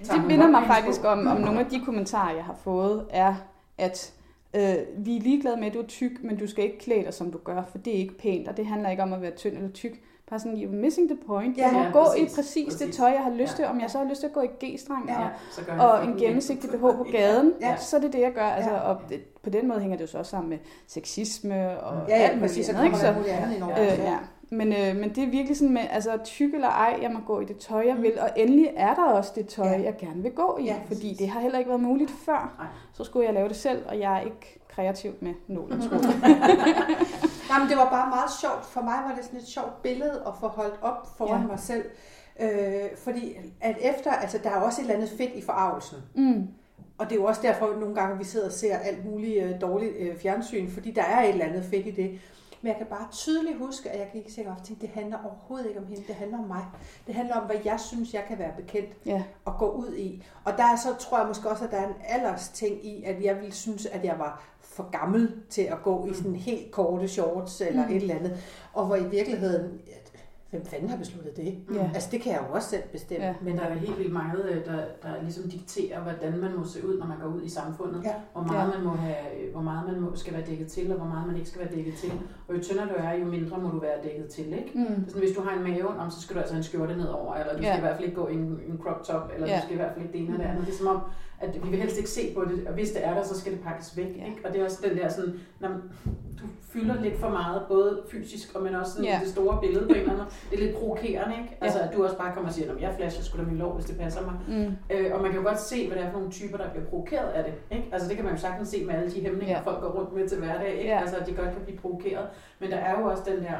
Det minder mig faktisk om, om nogle af de kommentarer, jeg har fået, er, at øh, vi er ligeglade med, at du er tyk, men du skal ikke klæde dig, som du gør, for det er ikke pænt, og det handler ikke om at være tynd eller tyk. Bare sådan, you're missing the point. Ja, jeg må ja, gå præcis, i præcis, præcis. det tøj, jeg har lyst Ja. til. Om jeg så har lyst til at gå i G-streng Ja. og, Ja, så og en gennemsigtig BH på gaden, Ja. så er det det, jeg gør. Altså, Ja. og det, på den måde hænger det jo så også sammen med sexisme og Ja, ja, alt præcis. Så andet, kommer ikke? muligt andet ind over. Øh, ja. Men, øh, men det er virkelig sådan med, altså tyk eller ej, jeg må gå i det tøj, jeg vil. Og endelig er der også det tøj, Ja. jeg gerne vil gå i. Ja, fordi præcis. det har heller ikke været muligt før. Nej. Så skulle jeg lave det selv, og jeg er ikke kreativ med nål og tråd. Nej, men det var bare meget sjovt. For mig var det sådan et sjovt billede at få holdt op foran. Ja. mig selv. Øh, fordi at efter, altså der er også et eller andet fedt i forarvelsen. mm. og det er jo også derfor, at nogle gange vi sidder og ser alt muligt øh, dårligt øh, fjernsyn, fordi der er et eller andet fedt i det. Men jeg kan bare tydeligt huske, at jeg gik sikkert og tænkte, det handler overhovedet ikke om hende, det handler om mig. Det handler om, hvad jeg synes, jeg kan være bekendt Ja. at gå ud i. Og der er så tror jeg måske også, at der er en alders ting i, at jeg ville synes, at jeg var for gammel til at gå i sådan helt korte shorts eller Mm. et eller andet. Og hvor i virkeligheden, hvem fanden har besluttet det? Ja. Altså det kan jeg jo også selv bestemme. Ja. Men der er helt vildt mange, øh, der, der ligesom dikterer, hvordan man må se ud, når man går ud i samfundet. Ja. Hvor meget, Ja. man, må have, øh, hvor meget man må, skal være dækket til, og hvor meget man ikke skal være dækket til. Og jo tyndere du er, jo mindre må du være dækket til. Ikke? Mm. Sådan, hvis du har en mave, om, så skal du altså have en skjorte nedover, eller du Ja. skal i hvert fald ikke gå i en, en crop top, eller Ja. du skal i hvert fald ikke det ene eller det andet. Det er som om, at vi vil helst ikke se på det, og hvis det er der, så skal det pakkes væk. Ja. Ikke? Og det er også den der sådan, når du fylder lidt for meget, både fysisk, og men også sådan Ja. det store billede på en eller anden. Det er lidt provokerende, ikke? Altså, Ja. at du også bare kommer og siger, at jeg flasher sgu da min lov, hvis det passer mig. Mm. Øh, og man kan jo godt se, hvad det er for nogle typer, der bliver provokeret af det. Ikke? Altså det kan man jo sagtens se med alle de hæmninger, ja. folk går rundt med til hverdag. Ikke? Ja. Altså at de godt kan blive provokeret. Men der er jo også den der,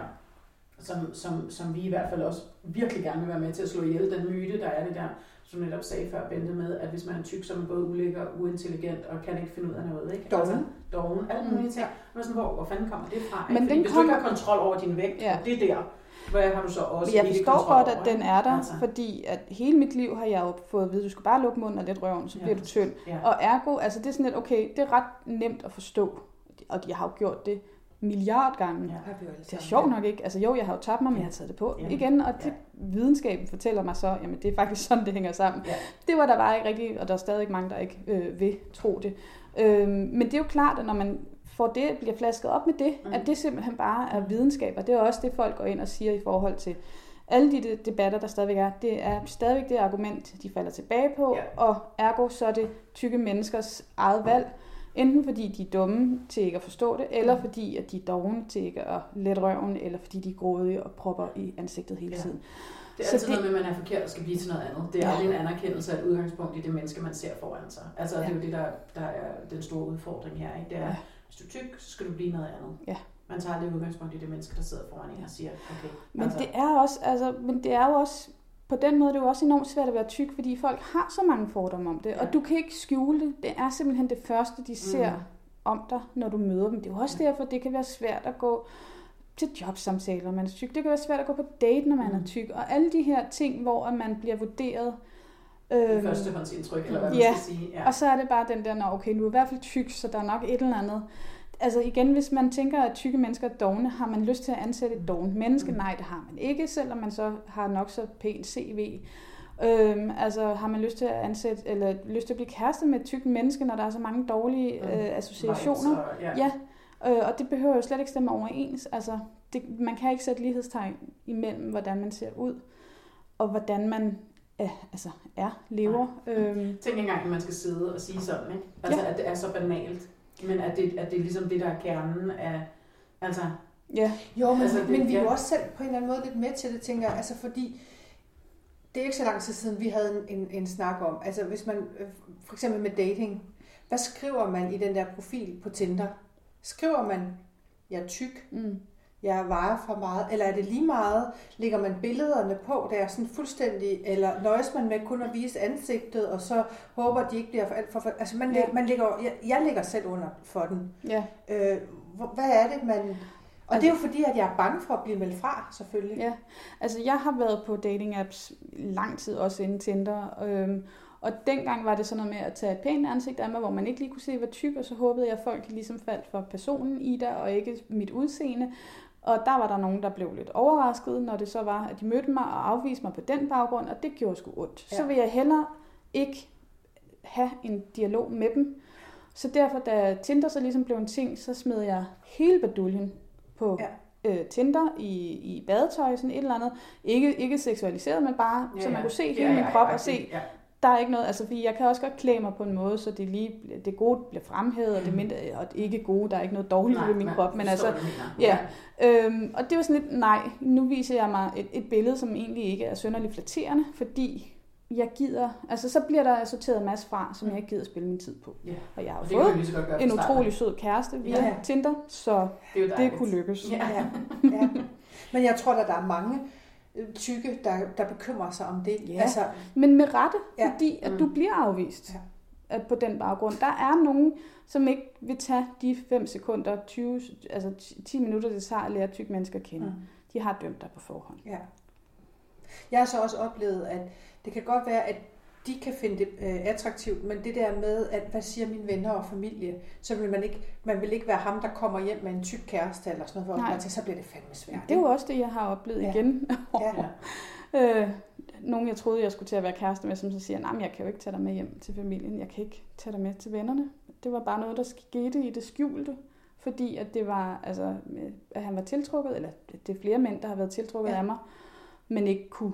som, som, som vi i hvert fald også virkelig gerne vil være med til at slå ihjel, den myte, der er det der, som netop sagde før, Bente, med, at hvis man er tyk, så er man både ulækker, uintelligent og kan ikke finde ud af noget. Ikke? Doven. Altså, doven, alle Mm. mulige ting. Men sådan, hvor, hvor fanden kommer det fra? Men ikke? Den hvis du ikke har kontrol over din vægt, Ja. og det er der, hvad har du så også Men jeg forstår godt, at den er der, Altså. fordi at hele mit liv har jeg jo fået at vide, at du skal bare lukke munden og lidt røven, så Ja, bliver du tynd. Ja. Og ergo, altså det er sådan lidt, okay, det er ret nemt at forstå, og de har jo gjort det milliard gange. Ja. Det er sjovt nok ikke. Altså jo, jeg har jo tabt mig, men jeg har taget det på Ja. igen, og det, Ja. videnskaben fortæller mig så, jamen det er faktisk sådan, det hænger sammen. Ja. Det var der bare ikke rigtigt, og der er stadig mange, der ikke øh, vil tro det. Øhm, men det er jo klart, at når man får det, bliver flasket op med det, Mm. mm. at det simpelthen bare er videnskab, og det er også det, folk går ind og siger i forhold til alle de de debatter, der stadigvæk er, det er stadigvæk det argument, de falder tilbage på, Ja. og ergo så er det tykke menneskers eget valg, enten fordi de er dumme til ikke at forstå det, eller Mm. fordi at de er dogne til ikke at lette røven, eller fordi de er grådige og propper i ansigtet hele Ja. tiden. Det er Så altid det- noget med, at man er forkert og skal blive til noget andet. Det er Ja. aldrig en anerkendelse af et udgangspunkt i det menneske, man ser foran sig. Altså, ja. det er Ja. jo det, der, der er den store udfordring her. Ikke? Det er, Ja. hvis du er tyk, så skal du blive noget andet. Ja. Man tager aldrig udgangspunkt i det menneske, der sidder foran en og siger, okay, Men altså, det er også, altså, men det er jo også, på den måde det er jo også enormt svært at være tyk, fordi folk har så mange fordomme om det, Ja. og du kan ikke skjule det. Det er simpelthen det første, de ser Mm. om dig, når du møder dem. Det er jo også Ja. derfor, det kan være svært at gå til jobsamtaler, når man er tyk. Det kan være svært at gå på date, når man Mm. er tyk. Og alle de her ting, hvor man bliver vurderet. det øhm, førstehåndsindtryk, eller hvad man ja. skal sige. Ja. Og så er det bare den der, nå okay, nu er i hvert fald tyk, så der er nok et eller andet. Altså igen, hvis man tænker, at tykke mennesker er dogne, har man lyst til at ansætte et dovent menneske? Mm. Nej, det har man ikke, selvom man så har nok så pænt CV. Øhm, altså har man lyst til at ansætte, eller lyst til at blive kæreste med et tykt menneske, når der er så mange dårlige Mm. øh, associationer? Vibes Og, ja. Ja, øh, og det behøver jo slet ikke stemme overens. Altså, det, man kan ikke sætte lighedstegn imellem, hvordan man ser ud, og hvordan man øh, altså, er, lever. Øhm, Tænk engang, at man skal sidde og sige sådan, ikke? Altså, Ja. at det er så banalt. Men at det, at det er ligesom det, der er kernen af... Altså, ja, Jo, men, Altså, det- men vi er jo også selv på en eller anden måde lidt med til det, tænker jeg. Altså fordi, det er ikke så lang tid siden, vi havde en, en, en snak om, altså hvis man, øh, for eksempel med dating, hvad skriver man i den der profil på Tinder? Skriver man, jeg er tyk, mm. Jeg vejer for meget, eller er det lige meget? Lægger man billederne på, der er sådan fuldstændig, eller nøjes man med kun at vise ansigtet, og så håber, de ikke bliver for alt for... for altså man, Ja. man lægger, jeg, jeg lægger selv under for den. ja. Øh, hvad er det, man... Og Altså- det er jo fordi, at jeg er bange for at blive meldt fra, selvfølgelig. Ja, altså jeg har været på dating apps lang tid, også inden Tinder, øhm, og dengang var det sådan noget med at tage et pænt ansigt af mig, hvor man ikke lige kunne se, hvor tyk, og så håbede jeg, at folk ligesom faldt for personen i der, og ikke mit udseende. Og der var der nogen, der blev lidt overrasket, når det så var, at de mødte mig og afviste mig på den baggrund, og det gjorde sgu ondt. Ja. Så Ja. vil jeg hellere ikke have en dialog med dem. Så derfor, da Tinder så ligesom blev en ting, så smed jeg hele baduljen på Ja. øh, Tinder i, i badetøj, sådan et eller andet. Ikke, ikke seksualiseret, men bare, ja, så man kunne se hele min krop og se, Ja. Der er ikke noget, altså fordi jeg kan også godt klæde mig på en måde, så det, lige, det gode bliver fremhævet, og det, mindre, og det ikke gode, der er ikke noget dårligt ved min krop, men altså, ja. Øhm, og det var sådan lidt, nej, nu viser jeg mig et, et billede, som egentlig ikke er synderligt flatterende, fordi jeg gider, altså så bliver der sorteret en masse fra, som jeg ikke gider spille min tid på. Ja. Og jeg har Og fået vi lige så godt gøre en utrolig sød kæreste via Ja. Tinder, så Det, er det kunne lykkes. Ja. Ja, ja. Men jeg tror, at der er mange tykke, der, der bekymrer sig om det. Ja. Altså, Men med rette, Ja. fordi at Mm. du bliver afvist. Ja. at på den baggrund. Der er nogen, som ikke vil tage de 5 sekunder, 20, altså 10 minutter, det tager at lære tyk mennesker at kende. Mm. De har dømt dig på forhånd. Ja. Jeg har så også oplevet, at det kan godt være, at de kan finde det øh, attraktivt, men det der med, at hvad siger mine venner og familie, så vil man ikke, man vil ikke være ham, der kommer hjem med en tyk kæreste eller sådan noget, for Nej. så bliver det fandme svært. Det er jo også det, jeg har oplevet ja. igen. ja. øh, nogen, jeg troede, jeg skulle til at være kæreste med, som så siger, nej, jeg kan jo ikke tage dig med hjem til familien, jeg kan ikke tage dig med til vennerne. Det var bare noget, der skete i det skjulte, fordi at det var, altså, at han var tiltrukket, eller det er flere mænd, der har været tiltrukket ja. af mig, men ikke kunne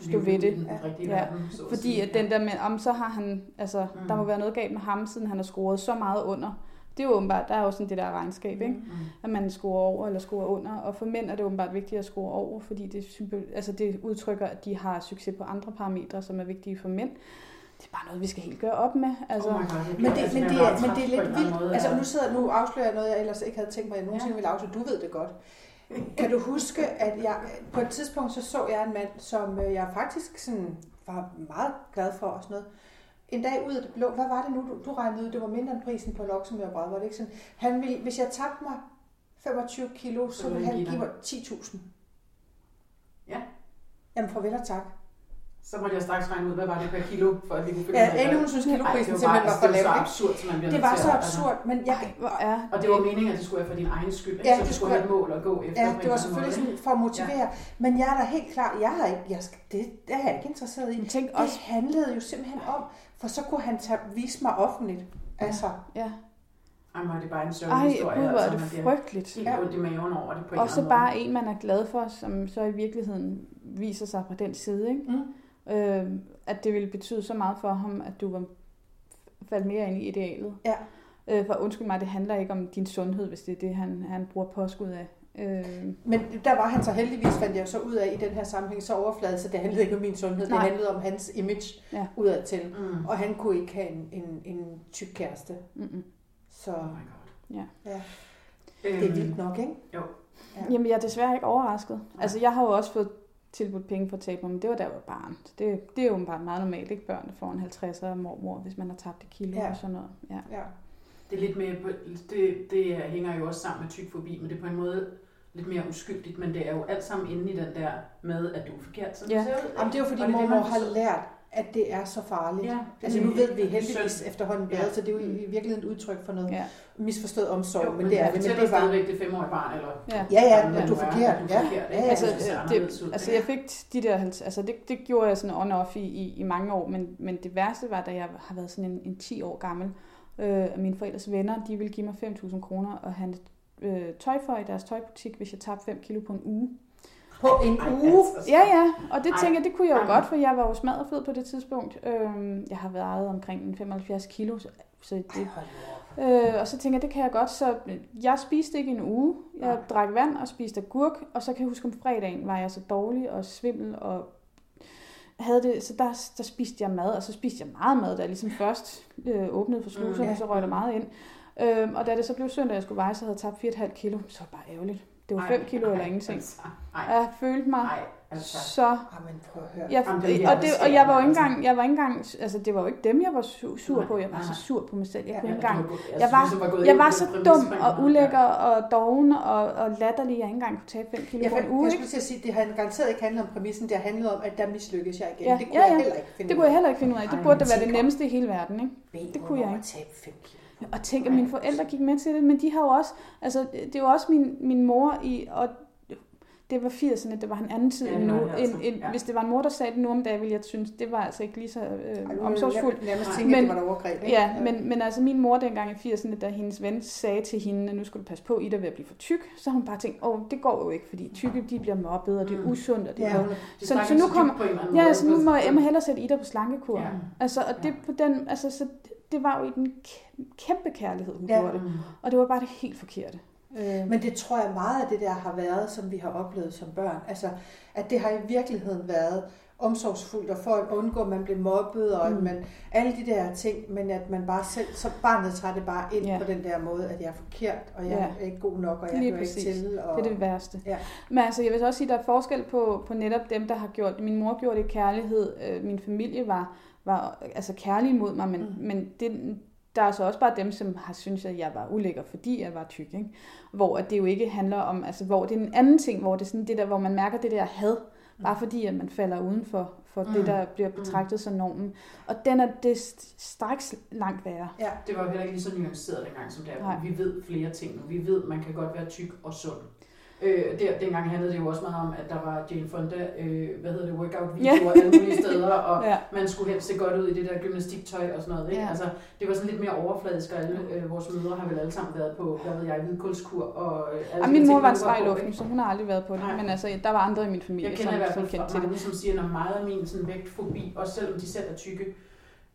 stå ved det. Ja. Verden, Fordi at den der med, om så har han, altså, mm. der må være noget galt med ham, siden han har scoret så meget under. Det er jo åbenbart, der er jo sådan det der regnskab, ikke? Mm. at man scorer over eller scorer under. Og for mænd er det åbenbart vigtigt at score over, fordi det, altså det udtrykker, at de har succes på andre parametre, som er vigtige for mænd det er bare noget, vi skal helt gøre op med. Altså, oh God, det men, det, altså, men, det, er, men det er lidt vildt. Måde, altså, nu, sidder, nu afslører jeg noget, jeg ellers ikke havde tænkt mig, at jeg nogensinde ja. ville afsløre. Du ved det godt. Kan du huske, at jeg på et tidspunkt så så jeg en mand, som øh, jeg faktisk sådan var meget glad for og sådan noget. En dag ud af det blå, hvad var det nu, du, du regnede ud? Det var mindre end prisen på loksemørbrad, var det ikke sådan? Han ville, hvis jeg tabte mig 25 kilo, så ville han give mig 10.000. Ja. Jamen farvel og tak så måtte jeg straks regne ud, hvad var det per kilo, for at vi kunne finde Ja, Ane, hun synes kiloprisen Ej, simpelthen var for lav. Det var så absurd, som man bliver Det var så absurd, men jeg... Er og det var meningen, at det skulle være for din egen skyld, ja, så du skulle have et mål at gå efter. Ja, det var selvfølgelig sådan for at motivere. Ja. Men jeg er da helt klar, jeg har ikke, jeg skal, det, det er jeg ikke interesseret i. Tænk det også... handlede jo simpelthen om, for så kunne han tage, vise mig offentligt. Altså, ja. Ej, det er bare en sørgelig historie. Ej, hvor er det frygteligt. Helt ja. ondt i maven over det på Og så bare en, man er glad for, som så i virkeligheden viser sig på den side. Ikke? Mm øh, at det ville betyde så meget for ham, at du var faldt mere ind i idealet. Ja. Øh, for undskyld mig, det handler ikke om din sundhed, hvis det er det, han, han bruger påskud af. Øh. Men der var han så heldigvis, fandt jeg så ud af i den her sammenhæng, så overfladet, så det handlede ikke om min sundhed, Nej. det handlede om hans image ja. udad til. Mm. Og han kunne ikke have en, en, en tyk kæreste. Mm-mm. Så oh my God. Ja. ja. Det er vildt nok, ikke? Jo. Ja. Jamen, jeg er desværre ikke overrasket. Altså, jeg har jo også fået tilbudt penge for at tabe mig, men det var da jeg var barn. Det, det er jo bare meget normalt, ikke? Børn får en 50'er af mormor, hvis man har tabt et kilo ja. og sådan noget. Ja. ja. Det er lidt mere, det, det hænger jo også sammen med tykfobi, men det er på en måde lidt mere uskyldigt, men det er jo alt sammen inde i den der med, at du er forkert, som ja. du ser ud. Jamen, det er jo fordi mormor har lært, at det er så farligt. Ja, altså nu ved vi heldigvis søn. efterhånden bedre, ja. så det er jo i virkeligheden et udtryk for noget ja. misforstået omsorg. Jo, men, men det er det. Men det er stadigvæk det femårige barn, eller? Ja, ja, ja men du er forkert. Ja. Ja. Ja. Altså, det, altså jeg fik de der, altså det, det gjorde jeg sådan on-off i, i, i mange år, men, men det værste var, da jeg har været sådan en, en 10 år gammel, øh, mine forældres venner, de ville give mig 5.000 kroner og have øh, tøj for i deres tøjbutik, hvis jeg tabte 5 kilo på en uge. På en uge? Ja, ja. Og det tænker jeg, det kunne jeg jo godt, for jeg var jo smadret fed på det tidspunkt. Øhm, jeg har været omkring 75 kilo, så, det... Øh, og så tænker jeg, det kan jeg godt. Så jeg spiste ikke en uge. Jeg drak vand og spiste agurk. Og så kan jeg huske, om fredagen var jeg så dårlig og svimmel og havde det, så der, der spiste jeg mad, og så spiste jeg meget mad, da jeg ligesom først øh, åbnede for sluserne, mm, ja. så røg der meget ind. Øhm, og da det så blev søndag, jeg skulle veje, så havde jeg tabt 4,5 kilo. Så var det bare ærgerligt. Det var 5 kilo ej, eller ingenting. Altså, jeg følte mig ej, altså. så... Jamen, prøv at høre. Jeg, og, det, og jeg var jo ikke engang, jeg var ikke engang, altså det var jo ikke dem, jeg var sur på. Jeg var så sur på mig selv. Jeg kunne ikke engang, jeg var, jeg var så dum og ulækker og doven og, og latterlig, jeg ikke engang kunne tage 5 kilo på en uge. Jeg skulle til at sige, det har garanteret ikke handlet om præmissen, det har handlet om, at der mislykkedes jeg igen. Det kunne jeg heller ikke finde Det kunne jeg heller ikke finde ud af. Det burde da være det nemmeste i hele verden, ikke? Det kunne jeg ikke. tabe 5 kilo. Og tænk, at mine forældre gik med til det, men de har jo også, altså det var også min, min mor i, og det var 80'erne, det var en anden tid ja, nu. Altså, en, en, ja. Hvis det var en mor, der sagde det nu om dagen, ville jeg synes, det var altså ikke lige så øh, omsorgsfuldt. Jeg tænke, men, det var overgreb. Ikke? Ja, ja, men, men altså min mor dengang i 80'erne, da hendes ven sagde til hende, at nu skulle du passe på, I der ved at blive for tyk, så hun bare tænkt, åh, det går jo ikke, fordi tykke, de bliver mobbet, og det er mm. usundt, og det ja, er så, så, så, nu kommer, ja, så nu må Emma hellere sætte Ida på slankekur. Ja. Altså, og det på den, altså, så det var jo i den kæmpe kærlighed, hun ja. gjorde det. Og det var bare det helt forkerte. Øh. Men det tror jeg meget af det der har været, som vi har oplevet som børn. Altså, at det har i virkeligheden været omsorgsfuldt, og for at undgå, at man bliver mobbet, og mm. at man, alle de der ting, men at man bare selv, så barnet tager det bare ind ja. på den der måde, at jeg er forkert, og jeg ja. er ikke god nok, og jeg Lige hører præcis. ikke til. Og... Det er det værste. Ja. Men altså, jeg vil også sige, at der er forskel på, på netop dem, der har gjort det. Min mor gjorde det i kærlighed, øh, min familie var var altså kærlige mod mig, men, Mm. men det, der er så også bare dem, som har syntes, at jeg var ulækker, fordi jeg var tyk. Ikke? Hvor at det jo ikke handler om, altså hvor det er en anden ting, hvor det er sådan det der, hvor man mærker det der had, bare fordi at man falder uden for, for mm. Mm. det, der bliver betragtet som normen. Og den er det st- straks langt værre. Ja. Det var jo heller ikke lige så nuanceret dengang, som det er. Nej. Vi ved flere ting nu. Vi ved, at man kan godt være tyk og sund. Øh, der, dengang handlede det jo også meget om, at der var Jane Fonda, øh, hvad hedder det, workout-videoer alle mulige steder, og Ja. man skulle helst se godt ud i det der gymnastiktøj og sådan noget. Ikke? Ja. Altså, det var sådan lidt mere overfladisk, og alle øh, vores mødre har vel alle sammen været på, hvad ved jeg, hvidkulskur og øh, alle Og de min mor var en i på, luften, så hun har aldrig været på det. Nej. Men altså, der var andre i min familie, Jeg kender i som, hvert som fald kendte fra til det. mange, som siger, at meget af min sådan, vægtfobi, også selvom de selv er tykke,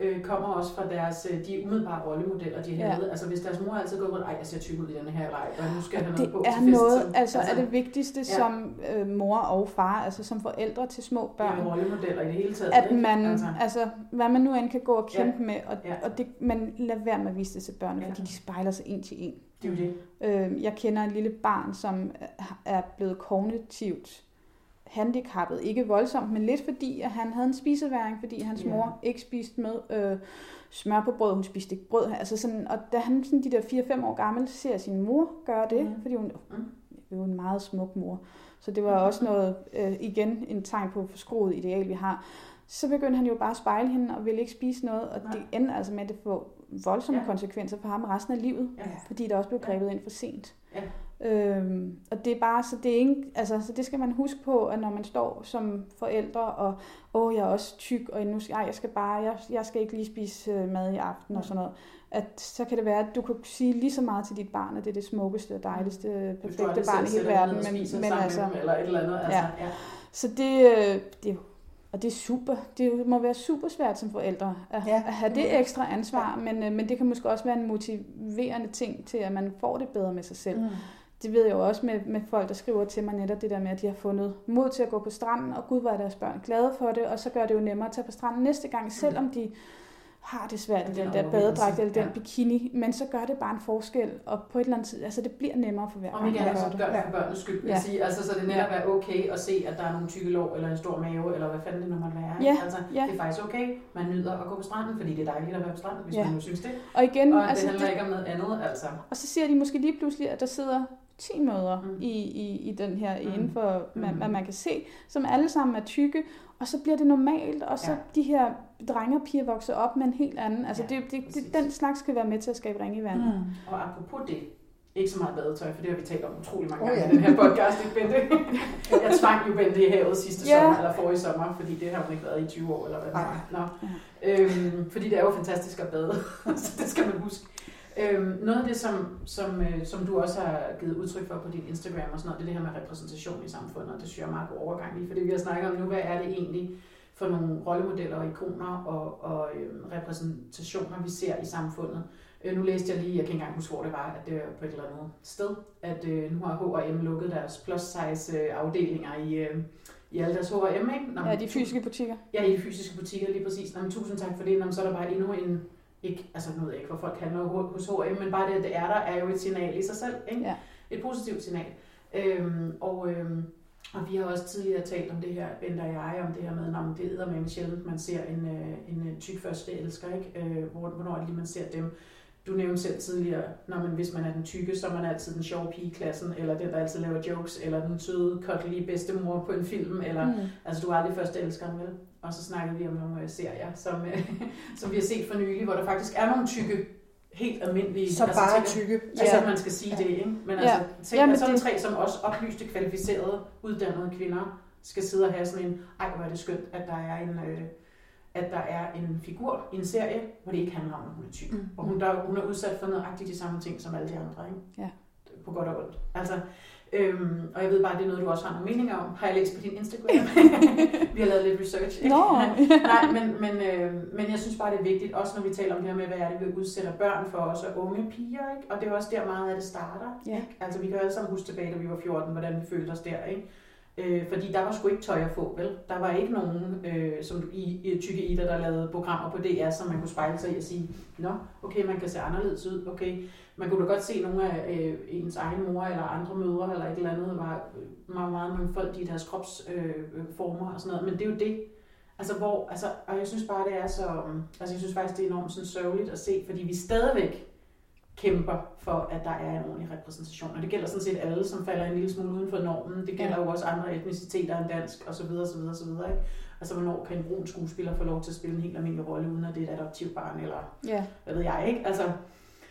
øh, kommer også fra deres, øh, de umiddelbare rollemodeller, de Ja. havde. Altså hvis deres mor altid går ud, ej, jeg ser tyk ud i den her leg, og nu skal jeg have noget på er til fest. noget, som- altså er det vigtigste ja. som øh, mor og far, altså som forældre til små børn. Ja, rollemodeller i det hele taget. at ikke? man, Altså, altså, hvad man nu end kan gå og kæmpe ja. med, og, Ja. og det, man lader være med at vise det til børnene, Ja. fordi de spejler sig en til en. det er jo det. Øh, jeg kender et lille barn, som er blevet kognitivt handicappet. Ikke voldsomt, men lidt fordi, at han havde en spiseværing, fordi hans Ja. mor ikke spiste med øh, smør på brød, hun spiste ikke brød. Altså sådan, og da han sådan de der 4-5 år gammel ser sin mor gøre det, Mhm. fordi hun Mm. er jo en meget smuk mor. Så det var også noget, øh, igen, en tegn på forskroet ideal, vi har. Så begyndte han jo bare at spejle hende og ville ikke spise noget, og det ender altså med, at det får voldsomme ja. Ja. konsekvenser for ham resten af livet, Ja. fordi der også blev grebet ind for sent. Ja. Øhm, og det er bare, så det, er ikke, altså, så det skal man huske på, at når man står som forældre, og åh, jeg er også tyk, og nu skal, ej, jeg skal bare, jeg, jeg skal ikke lige spise øh, mad i aften og sådan noget, at så kan det være, at du kan sige lige så meget til dit barn, at det er det smukkeste, dejligste, Hvis du perfekte barn i hele verden. og Men, men altså, dem, eller et eller andet. Altså, Ja. ja. så det, øh, det og det er super. Det må være super svært som forældre at, Ja. at have det ekstra ansvar, men, øh, men det kan måske også være en motiverende ting til, at man får det bedre med sig selv. Mm. Det ved jeg jo også med, med folk, der skriver til mig netop det der med, at de har fundet mod til at gå på stranden, og gud, hvor er deres børn glade for det, og så gør det jo nemmere at tage på stranden næste gang, selvom de har det svært i Den der badedragt eller den ja. bikini, men så gør det bare en forskel, og på et eller andet tid, altså det bliver nemmere for hver Om gang, ikke man andet, gør det. for børnenes skyld, Ja. sige. Altså, så det netop er okay at se, at der er nogle tykke lår, eller en stor mave, eller hvad fanden det nu måtte være. Ja, Altså, ja. det er faktisk okay. Man nyder at gå på stranden, fordi det er dejligt at være på stranden, hvis Ja. man nu synes det. Og igen, Og det altså, handler det, ikke om noget andet, altså. Og så siger de måske lige pludselig, at der sidder 10 mødre Mm. i, i, i den her, Mm. inden for, man, Mm. hvad man kan se, som alle sammen er tykke, og så bliver det normalt, og så Ja. de her drenge og piger vokser op med en helt anden. Altså Ja, det, det, præcis. det, den slags skal være med til at skabe ringe i vandet. Mm. Og apropos det, ikke så meget badetøj, for det har vi talt om utrolig mange gange ja. i den her podcast, ikke Bente? Jeg tvang jo Bente i havet sidste Ja. sommer, eller forrige sommer, fordi det har hun ikke været i 20 år, eller hvad det. Nå. Øhm, fordi det er jo fantastisk at bade, så det skal man huske. Øhm, noget af det, som, som, øh, som du også har givet udtryk for på din Instagram og sådan noget, det er det her med repræsentation i samfundet, og det synes jeg er meget god overgang lige, for det vi har snakket om nu, hvad er det egentlig for nogle rollemodeller og ikoner og, og øhm, repræsentationer, vi ser i samfundet. Øh, nu læste jeg lige, jeg kan ikke engang huske, hvor det var, at det var på et eller andet sted, at øh, nu har H&M lukket deres plus size øh, afdelinger i, øh, i alle deres H&M, ikke? Nå, Ja, de fysiske butikker. Ja, i de fysiske butikker lige præcis. Nå, men tusind tak for det. Nå, men så er der bare endnu en, ikke, altså nu ved jeg ikke, hvor folk handler hos H&M, men bare det, at det er der, er jo et signal i sig selv, ikke? Ja. Et positivt signal. Øhm, og, øhm, og vi har også tidligere talt om det her, Bente og jeg, om det her med, når det er med sjældent, man ser en, øh, en øh, tyk første elsker, ikke? Øh, hvor, hvornår lige, man ser dem? Du nævnte selv tidligere, når man, hvis man er den tykke, så er man altid den sjove pige i klassen, eller den, der altid laver jokes, eller den søde, kottelige bedstemor på en film, eller Mm. Altså, du er aldrig første elskeren, vel? Og så snakkede vi om nogle øh, serier, som, øh, som vi har set for nylig, hvor der faktisk er nogle tykke, helt almindelige... Så bare tænker- tykke. Altså, Ja. at man skal sige det, ikke? Men Ja. altså, tænk, Jamen, at sådan det- tre, som også oplyste, kvalificerede, uddannede kvinder, skal sidde og have sådan en, ej, hvor er det skønt, at der er en, øh, at der er en figur i en serie, hvor det ikke handler om, at hun er tyk. Mm. Og hun, der, hun er udsat for nøjagtigt de samme ting som alle de andre, ikke? Ja. På godt og ondt. Altså, øhm, og jeg ved bare, det er noget, du også har nogle meninger om. Har jeg læst på din Instagram? vi har lavet lidt research. ikke? Nå. Nej, men, men, øh, men jeg synes bare, det er vigtigt, også når vi taler om det her med, hvad er det, vi udsætter børn for, også unge piger, ikke? Og det er også der meget af det starter. Ja. Ikke? Altså, vi kan jo alle sammen huske tilbage, da vi var 14, hvordan vi følte os der, ikke? Øh, fordi der var sgu ikke tøj at få, vel? Der var ikke nogen, øh, som i, i tykke Ida, der lavede programmer på DR, som man kunne spejle sig i og sige, nå, okay, man kan se anderledes ud, okay. Man kunne da godt se nogle af øh, ens egen mor eller andre mødre eller et eller andet var øh, meget, meget mangfoldige i deres kropsformer øh, øh, former og sådan noget, men det er jo det. Altså, hvor, altså, og jeg synes bare, det er så, øh, altså jeg synes faktisk, det er enormt sådan sørgeligt at se, fordi vi stadigvæk kæmper for, at der er en ordentlig repræsentation. Og det gælder sådan set alle, som falder en lille smule uden for normen. Det gælder ja. jo også andre etniciteter end dansk, og så videre, så videre, så videre. Ikke? Altså, hvornår kan en brun skuespiller få lov til at spille en helt almindelig rolle, uden at det er et adoptivbarn, eller ja. hvad ved jeg, ikke? Altså,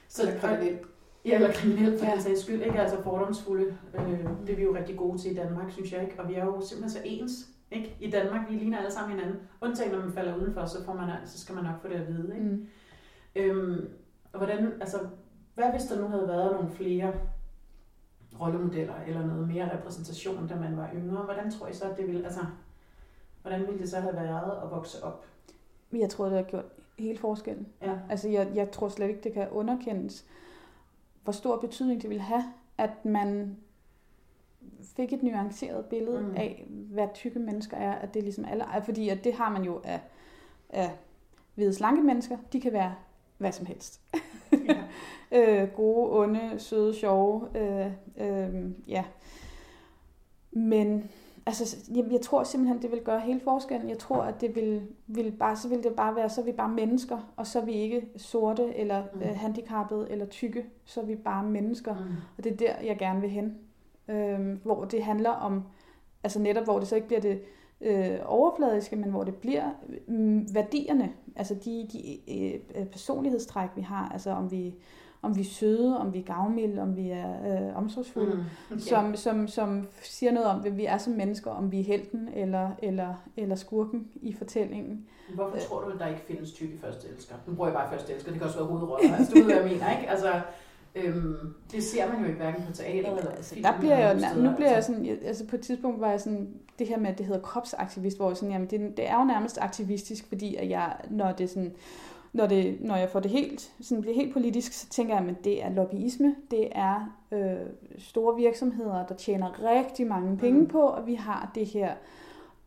så, eller kriminel. Ja, eller kriminel for ja. den sags skyld, ikke? Altså fordomsfulde. Øh, det er vi jo rigtig gode til i Danmark, synes jeg, ikke? Og vi er jo simpelthen så ens, ikke? I Danmark, vi ligner alle sammen hinanden. Undtagen, når man falder udenfor, så, får man, så skal man nok få det at vide, ikke? Mm. Øhm, og hvordan, altså, hvad hvis der nu havde været nogle flere rollemodeller, eller noget mere repræsentation, da man var yngre? Hvordan tror I så, at det ville, altså, hvordan ville det så have været at vokse op? Jeg tror, det har gjort hele forskellen. Ja. Altså, jeg, jeg tror slet ikke, det kan underkendes, hvor stor betydning det vil have, at man fik et nuanceret billede mm. af, hvad tykke mennesker er, at det er ligesom alle, fordi at det har man jo af, af hvide slanke mennesker, de kan være hvad som helst. Ja. øh, gode, onde, søde, sjove. Øh, øh, ja. Men altså, jeg, jeg tror simpelthen, det vil gøre hele forskellen. Jeg tror, at det vil, vil bare, så vil det bare være, så er vi bare mennesker, og så er vi ikke sorte, eller mm. øh, handicappede, eller tykke, så er vi bare mennesker. Mm. Og det er der, jeg gerne vil hen. Øh, hvor det handler om, altså netop, hvor det så ikke bliver det øh, overfladiske, men hvor det bliver øh, værdierne, altså de, de øh, personlighedstræk, vi har, altså om vi om vi er søde, om vi er gavmilde, om vi er øh, omsorgsfulde, mm, okay. som, som, som siger noget om, hvem vi er som mennesker, om vi er helten eller, eller, eller skurken i fortællingen. Hvorfor tror du, at der ikke findes tykke første elsker? Nu bruger jeg bare første elsker, det kan også være hovedroller. Altså, du ved, hvad jeg mener, ikke? Altså, Øhm, det ser man jo ikke hverken på teater eller altså, der bliver jeg, steder, nu bliver jeg altså. sådan, altså på et tidspunkt var jeg sådan, det her med, at det hedder kropsaktivist, hvor jeg sådan, jamen det, det er jo nærmest aktivistisk, fordi at jeg, når det sådan, når, det, når jeg får det helt, sådan bliver helt politisk, så tænker jeg, at det er lobbyisme, det er øh, store virksomheder, der tjener rigtig mange penge mm. på, og vi har det her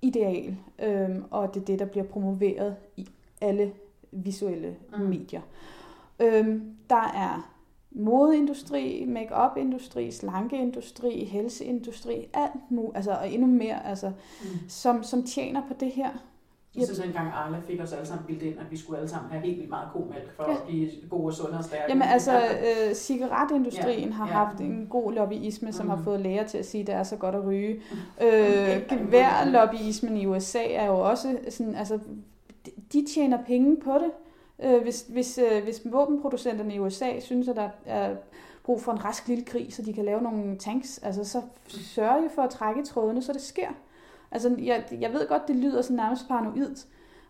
ideal, øh, og det er det, der bliver promoveret i alle visuelle mm. medier. Øh, der er modeindustri, make-up-industri, slankeindustri, helseindustri, alt nu, altså, og endnu mere, altså, mm. som, som tjener på det her. Jeg synes engang Arla fik os alle sammen bildt ind, at vi skulle alle sammen have helt vildt meget komælk for ja. at blive gode og sunde og stærke. Jamen altså, øh, cigaretindustrien ja. har ja. haft en god lobbyisme, som mm. har fået læger til at sige, at det er så godt at ryge. Mm. Øh, geværlobbyismen i USA er jo også sådan, altså, de tjener penge på det. Øh, hvis, hvis, øh, hvis våbenproducenterne i USA synes, at der er brug for en rask lille krig, så de kan lave nogle tanks, altså så sørger jo for at trække trådene, så det sker. Altså, jeg, jeg ved godt, det lyder sådan nærmest paranoid,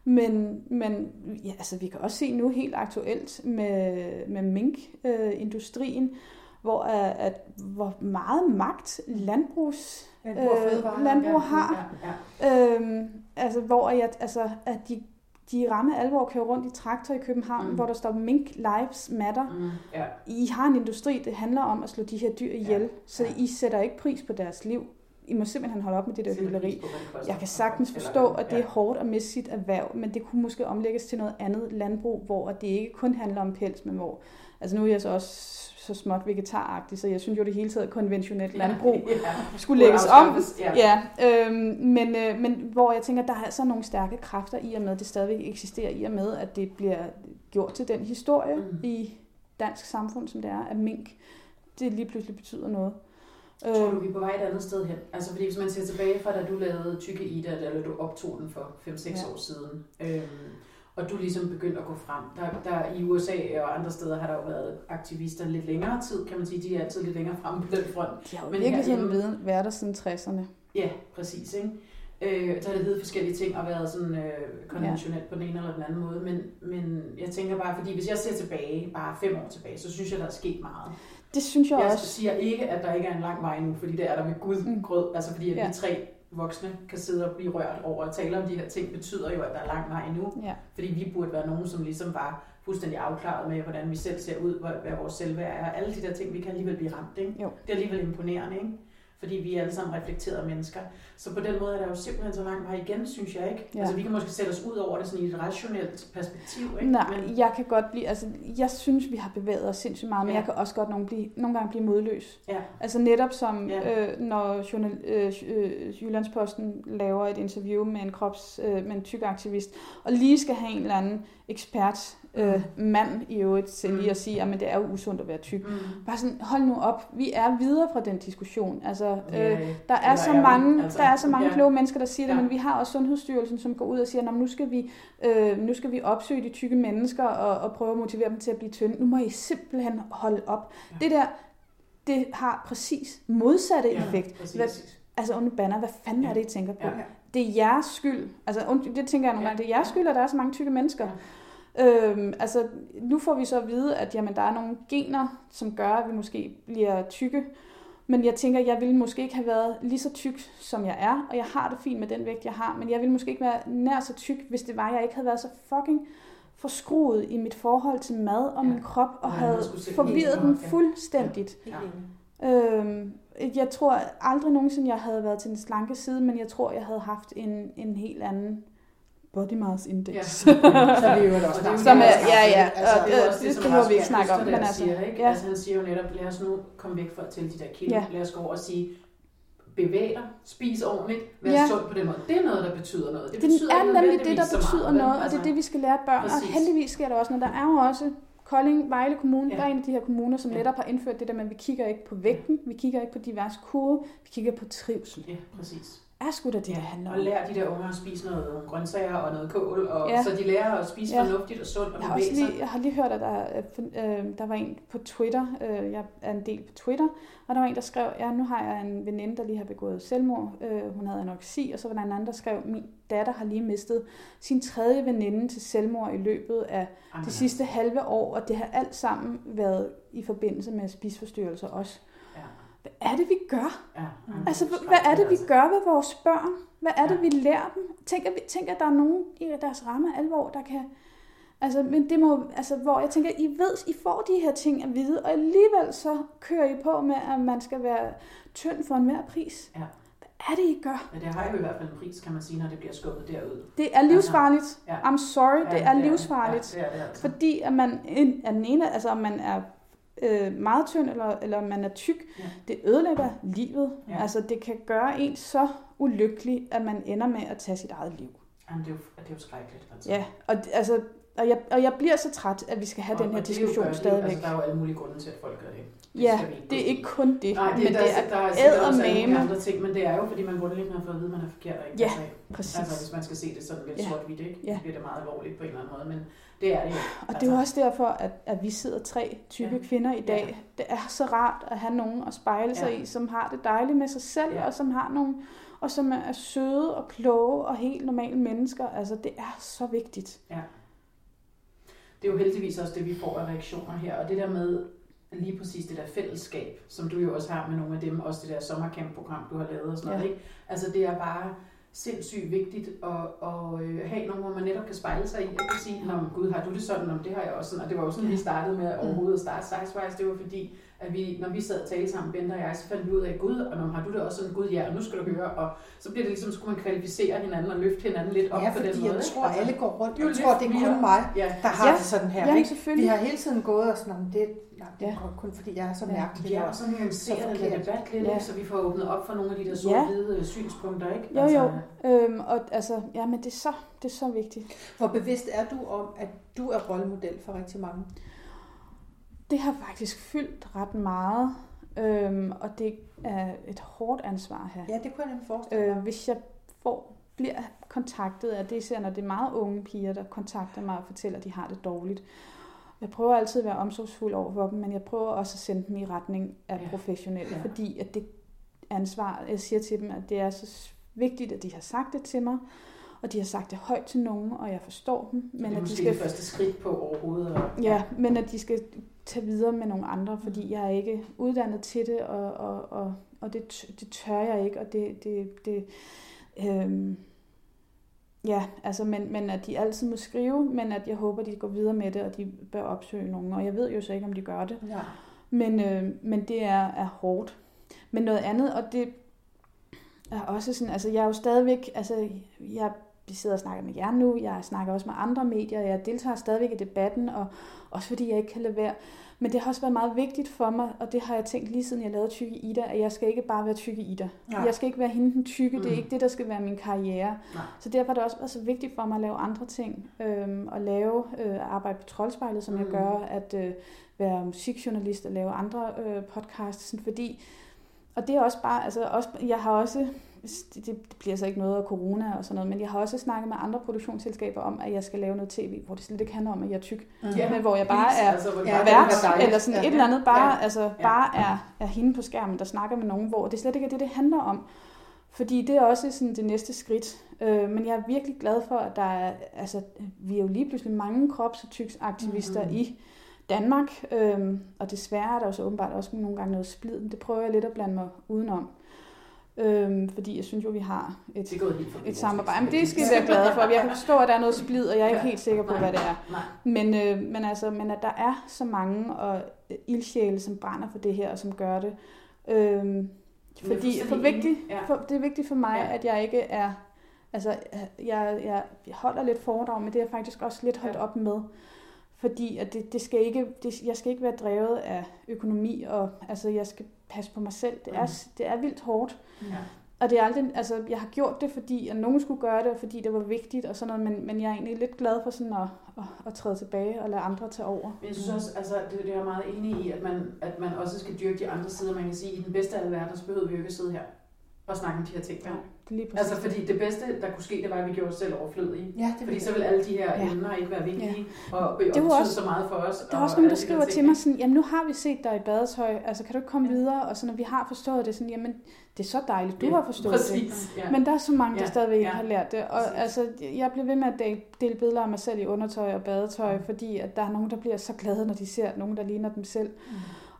men, men ja, altså, vi kan også se nu helt aktuelt med, med minkindustrien, øh, hvor, at, hvor meget magt landbrugs, landbrug, øh, landbrug har. Ja, ja. Øhm, altså, hvor jeg, altså, at de de ramme alvor kører rundt i traktor i København, mm. hvor der står Mink Lives Matter. Mm. Yeah. I har en industri, det handler om at slå de her dyr ihjel, yeah. så yeah. I sætter ikke pris på deres liv. I må simpelthen holde op med det der hylleri. Jeg kan sagtens forstå, at det er hårdt at miste sit erhverv, men det kunne måske omlægges til noget andet landbrug, hvor det ikke kun handler om pels, men hvor... Altså nu er jeg så også så småt vegetaragtigt, så jeg synes jo, det hele taget konventionelt landbrug ja, ja. skulle lægges om. Ja. Ja, øhm, men, øh, men hvor jeg tænker, der er altså nogle stærke kræfter i og med, at det stadigvæk eksisterer i og med, at det bliver gjort til den historie mm. i dansk samfund, som det er, at mink, det lige pludselig betyder noget. Tror du, vi er på vej et andet sted hen? Altså fordi hvis man ser tilbage fra, da du lavede Tykke Ida, eller du optog den for 5-6 ja. år siden, øhm, og du ligesom begyndte at gå frem. Der, der i USA og andre steder har der jo været aktivister lidt længere tid, kan man sige. De er altid lidt længere frem på den front. De har jo Men virkelig sådan viden, været der siden 60'erne. Ja, præcis. Ikke? Øh, der har det heddet forskellige ting og været sådan øh, konventionelt ja. på den ene eller den anden måde. Men, men jeg tænker bare, fordi hvis jeg ser tilbage, bare fem år tilbage, så synes jeg, der er sket meget. Det synes jeg, jeg også. Jeg siger ikke, at der ikke er en lang vej nu, fordi det er der med Gud mm. grød. Altså fordi at ja. vi tre voksne kan sidde og blive rørt over at tale om de her ting, betyder jo, at der er lang vej endnu. Ja. Fordi vi burde være nogen, som ligesom var fuldstændig afklaret med, hvordan vi selv ser ud, hvad vores selvværd er. Alle de der ting, vi kan alligevel blive ramt. Ikke? Jo. Det er alligevel imponerende. Ikke? Fordi vi er alle sammen reflekterede mennesker. Så på den måde er der jo simpelthen så langt vej igen, synes jeg ikke. Ja. Altså vi kan måske sætte os ud over det sådan i et rationelt perspektiv, ikke? Nej, Men, jeg kan godt blive, altså jeg synes, vi har bevæget os sindssygt meget, men Ja. jeg kan også godt nogle, blive, nogle gange blive modløs. ja, Altså netop som, Ja. øh, når journal, øh, øh, Jyllandsposten laver et interview med en krops, øh, med en tyk aktivist, og lige skal have en eller anden ekspert, øh, mand i øvrigt, til lige Mm. at sige, at det er jo usundt at være tyk. mm. Bare sådan, hold nu op, vi er videre fra den diskussion. Altså, øh, Ja, der er eller så mange, Altså, der er så mange ja. kloge mennesker, der siger det, Ja. men vi har også Sundhedsstyrelsen, som går ud og siger, at nu skal vi, øh, nu skal vi opsøge de tykke mennesker og, og prøve at motivere dem til at blive tynde. Nu må I simpelthen holde op. Ja. Det der, det har præcis modsatte Ja, effekt. præcis. Hvad, altså, onde banner, hvad fanden Ja. er det, I tænker på? Ja. Det er jeres skyld. Altså, und- det tænker jeg nogle Ja. det er jeres skyld, at der er så mange tykke mennesker. Øhm, altså, nu får vi så at vide, at jamen, der er nogle gener, som gør, at vi måske bliver tykke. Men jeg tænker, jeg ville måske ikke have været lige så tyk, som jeg er, og jeg har det fint med den vægt, jeg har, men jeg ville måske ikke være nær så tyk, hvis det var, at jeg ikke havde været så fucking forskruet i mit forhold til mad og Ja. min krop, og man havde forvirret den ja. fuldstændigt. Ja. enig. Øhm, jeg tror aldrig nogensinde, jeg havde været til den slanke side, men jeg tror, jeg havde haft en, en helt anden body mass index. Ja. Så vi er jo også Og det Som er- det, ja, ja, Altså, og det er det- også det, det som behøver vi ikke snakke om, men altså, siger, ikke? ja. Altså, han siger jo netop, lad os nu komme væk fra til de der kilder. Ja. Lad os gå over og sige, bevæg dig, spis ordentligt, vær Ja. sund på den måde. Det er noget, der betyder noget. Det Det betyder er nemlig det, nødvendigvis der så meget, betyder vel? noget, og det Altså, er det, vi skal lære børn. Og Præcis. heldigvis sker der også noget. Der er jo også Kolding, Vejle Kommune, Ja. der er en af de her kommuner, som Ja. netop har indført det der med, at vi kigger ikke på vægten, vi kigger ikke på diverse kurve, vi kigger på trivsel. Ja, præcis. Er sgu da det, det handler og om. lær de der unger at spise noget grøntsager og noget kål, og, Ja. så de lærer at spise Ja. fornuftigt og sundt og Jeg har, også lige, jeg har lige hørt, at der, er, øh, der var en på Twitter, øh, jeg er en del på Twitter, og der var en, der skrev, ja, nu har jeg en veninde, der lige har begået selvmord, øh, hun havde anoreksi, og så var der en anden, der skrev, min datter har lige mistet sin tredje veninde til selvmord i løbet af Jamen, de sidste halve år, og det har alt sammen været i forbindelse med spiseforstyrrelser også. Ja, Hvad er det, vi gør? ja, Altså, hvad er det, vi altså. gør ved vores børn? Hvad er det, Ja. vi lærer dem? Tænk, at, vi, tænk, at der er nogen i deres ramme alvor, der kan... Altså, men det må, altså, hvor jeg tænker, I ved, I får de her ting at vide, og alligevel så kører I på med, at man skal være tynd for enhver pris. Ja. Hvad er det, I gør? Men det har jo i hvert fald en pris, kan man sige, når det bliver skubbet derud. Det er livsfarligt. Ja. I'm sorry, Ja, det er livsfarligt. Ja, det er det altså. Fordi at man er den ene, altså om man er øh, meget tynd, eller, eller man er tyk, Ja. det ødelægger livet. Ja. Altså det kan gøre en så ulykkelig, at man ender med at tage sit eget liv. Jamen, det er jo, det er jo skrækkeligt. Altså. Ja, og, altså, og, jeg, og jeg bliver så træt, at vi skal have den her og er diskussion det er stadigvæk. Altså, der er jo alle mulige grunde til, at folk gør det. det Ja, det er ikke kun det, Nej, det, men der, det er, der, er, er sikkert også alle andre ting, men det er jo, fordi man grundlæggende har fået at vide, at man er forkert og ikke Ja, af. præcis. Altså, hvis man skal se det sådan lidt Ja. sort-hvidt, ikke? Ja. Bliver det meget alvorligt på en eller anden måde, men det er det jo. Og det er jo også derfor, at, at vi sidder tre tykke Ja. kvinder i dag. Det er så rart at have nogen at spejle sig Ja. i, som har det dejligt med sig selv, Ja. og som har nogen, og som er søde og kloge og helt normale mennesker. Altså, det er så vigtigt. Det er jo heldigvis også det, vi får af reaktioner her, og det der med lige præcis det der fællesskab, som du jo også har med nogle af dem, også det der sommercamp-program, du har lavet og sådan noget, Ja. ikke? Altså det er bare sindssygt vigtigt at, at øh, have nogen, hvor man netop kan spejle sig i, og kan sige, men gud, har du det sådan, om det har jeg også sådan, og det var jo sådan, vi startede med overhovedet at starte Sizewise, det var fordi, at vi, når vi sad og talte sammen, Bente og jeg, så fandt vi ud af, gud, og når har du det også sådan, gud, ja, og nu skal du høre, og så bliver det ligesom, skulle man kvalificere hinanden og løfte hinanden lidt op Ja, på den fordi måde. jeg tror, Altså, alle går rundt. Jeg tror, det er mere- kun mig, Ja, der har Ja. det sådan her. Jamen, ikke? Vi har hele tiden gået og sådan, om det, er Ja. kun fordi jeg er så mærkelig. Ja, og- så nuancere Så den der debat lidt, Ja. så vi får åbnet op for nogle af de der sort-hvide ja. synspunkter, ikke? Jo, jo. Øhm, og altså, ja, men det er så, det er så vigtigt. Hvor bevidst er du om, at du er rollemodel for rigtig mange? Det har faktisk fyldt ret meget, øhm, og det er et hårdt ansvar her. Ja, det kunne jeg nemlig forestille mig. Øh, hvis jeg får, bliver kontaktet af det, især når det er meget unge piger, der kontakter mig og fortæller, at de har det dårligt. Jeg prøver altid at være omsorgsfuld over for dem, men jeg prøver også at sende dem i retning af Ja. professionelle, Ja. fordi at det ansvar, jeg siger til dem, at det er så vigtigt, at de har sagt det til mig, og de har sagt det højt til nogen, og jeg forstår dem, Men det er at de skal det første skridt på overhovedet. Og, Ja, men at de skal tage videre med nogle andre, fordi jeg er ikke uddannet til det, og, og, og, og det, det tør jeg ikke, og det, det, det øhm, ja, altså, men, men at de altid må skrive, men at jeg håber, de går videre med det, og de bør opsøge nogen, og jeg ved jo så ikke, om de gør det, Ja. men, øh, men det er, er hårdt. men noget andet, og det er også sådan, altså jeg er jo stadigvæk, altså jeg sidder og snakker med jer nu, jeg snakker også med andre medier, jeg deltager stadigvæk i debatten, og også fordi jeg ikke kan lade være. Men det har også været meget vigtigt for mig, og det har jeg tænkt lige siden jeg lavede Tykke Ida, at jeg skal ikke bare være Tykke Ida. Nej. Jeg skal ikke være hende den tykke, mm. det er ikke det, der skal være min karriere. Nej. Så derfor er det også været så vigtigt for mig at lave andre ting, øhm, og lave øh, arbejde på Troldspejlet, som mm. jeg gør, at øh, være musikjournalist og lave andre øh, podcasts, sådan, fordi og det er også bare, altså også, jeg har også det, det bliver så ikke noget af corona og sådan noget, men jeg har også snakket med andre produktionsselskaber om, at jeg skal lave noget tv, hvor det slet ikke handler om, at jeg er tyk, mm. men hvor jeg bare er altså, ja, vært, eller sådan ja, et eller andet, bare, ja, altså, ja, bare er, er hende på skærmen, der snakker med nogen, hvor det slet ikke er det, det handler om. Fordi det er også sådan det næste skridt. Øh, men jeg er virkelig glad for, at der er, altså, vi er jo lige pludselig mange krops- og tyksaktivister mm-hmm. i Danmark, øh, og desværre er der jo så åbenbart også nogle gange noget splid, det prøver jeg lidt at blande mig udenom. Øhm, fordi jeg synes jo, vi har et, det et samarbejde. Men det skal jeg være glade for. Jeg kan forstå, at der er noget splid, og jeg er ikke helt sikker på, hvad det er. Men, øh, men, altså, men at der er så mange og øh, ildsjæle, som brænder for det her, og som gør det. Øhm, fordi for vigtigt, for, det er vigtigt for mig, at jeg ikke er... Altså, jeg, jeg, holder lidt foredrag, men det er jeg faktisk også lidt holdt op med. Fordi at det, det skal ikke, det, jeg skal ikke være drevet af økonomi, og altså, jeg skal passe på mig selv. Det er, mm. det er vildt hårdt. Ja. Og det er aldrig, altså, jeg har gjort det, fordi at nogen skulle gøre det, og fordi det var vigtigt og sådan noget, men, men jeg er egentlig lidt glad for sådan at, at, at træde tilbage og lade andre tage over. Men jeg synes også, altså, det, det er jeg meget enig i, at man, at man også skal dyrke de andre sider. Man kan sige, at i den bedste af alle verdener, så behøver vi jo ikke sidde her og snakke om de her ting. Ja, det er lige altså fordi det bedste, der kunne ske, det var, at vi gjorde os selv overflødige. Ja, det fordi så ville alle de her ja. emner ikke være vigtige, ja. og, og det var også, så meget for os. Der er også nogen, der skriver til mig sådan, jamen nu har vi set dig i badetøj, altså kan du ikke komme ja. videre? Og så når vi har forstået det, sådan, jamen det er så dejligt, du ja, har forstået præcis, det. Ja. Men der er så mange, der ja, stadigvæk ikke ja, har lært det. Og præcis. altså, jeg bliver ved med at dele billeder af mig selv i undertøj og badetøj, fordi at der er nogen, der bliver så glade, når de ser nogen, der ligner dem selv. Mm.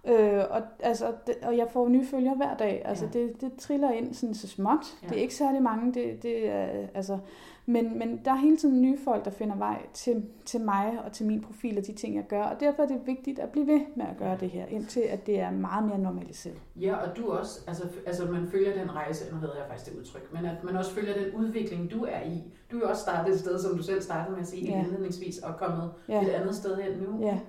Øh, og, altså, det, og jeg får nye følger hver dag. Altså, ja. det, det triller ind sådan så småt. Ja. Det er ikke særlig mange. Det, det er, altså, men, men der er hele tiden nye folk, der finder vej til, til mig og til min profil og de ting, jeg gør. Og derfor er det vigtigt at blive ved med at gøre det her, indtil at det er meget mere normaliseret. Ja, og du også, altså, altså man følger den rejse, nu hedder jeg faktisk det udtryk, men at man også følger den udvikling, du er i. Du er jo også startet et sted, som du selv startede med at sige ja. indledningsvis, og kommet ja. et andet sted hen nu. Ja.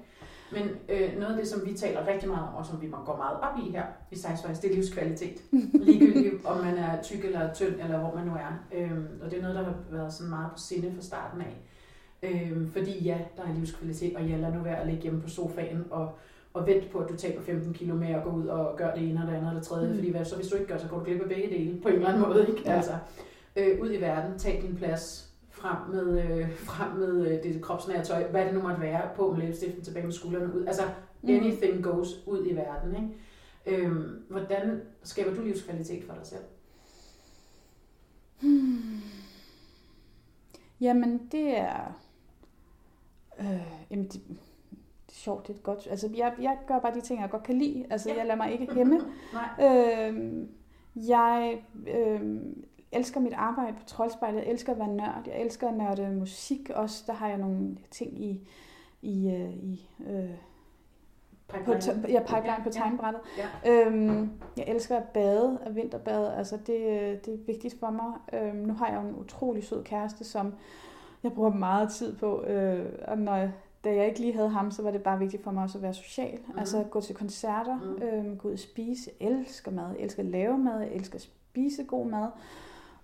Men øh, noget af det, som vi taler rigtig meget om, og som vi går meget op i her i Sejsvejs, det er livskvalitet. Ligegyldigt om man er tyk eller tynd, eller hvor man nu er. Øhm, og det er noget, der har været sådan meget på sinde fra starten af. Øhm, fordi ja, der er livskvalitet, og ja, lad nu være at ligge hjemme på sofaen og, og vente på, at du taber 15 kilo mere og gå ud og gør det ene og det andet og det tredje. Mm. Fordi hvad, så hvis du ikke gør, så går du glip af begge dele på en eller anden måde. Ikke? Ja. Altså, øh, ud i verden, tag din plads, frem med, øh, frem med øh, det kropsnære tøj, hvad det nu måtte være, på med læbestiften, tilbage med skuldrene ud. Altså, mm. anything goes ud i verden. Ikke? Øhm, hvordan skaber du livskvalitet for dig selv? Hmm. Jamen, det er... Øh, jamen, det, det er sjovt, det er godt. Altså, jeg, jeg gør bare de ting, jeg godt kan lide. Altså, ja. jeg lader mig ikke hæmme. Nej. Øh, jeg øh, elsker mit arbejde på Troldspejlet. Jeg elsker at være nørd. Jeg elsker at nørde musik også. Der har jeg nogle ting i, i, øh, i øh, på, ja, pipeline på tegnbrættet. Ja. Ja. Øhm, jeg elsker at bade, at vinterbade. Altså det, det er vigtigt for mig. Øhm, nu har jeg jo en utrolig sød kæreste, som jeg bruger meget tid på. Øh, og når, da jeg ikke lige havde ham, så var det bare vigtigt for mig også at være social. Mm. Altså gå til koncerter, mm. øhm, gå ud og spise. Jeg elsker mad. Jeg elsker at lave mad. Jeg elsker at spise god mad.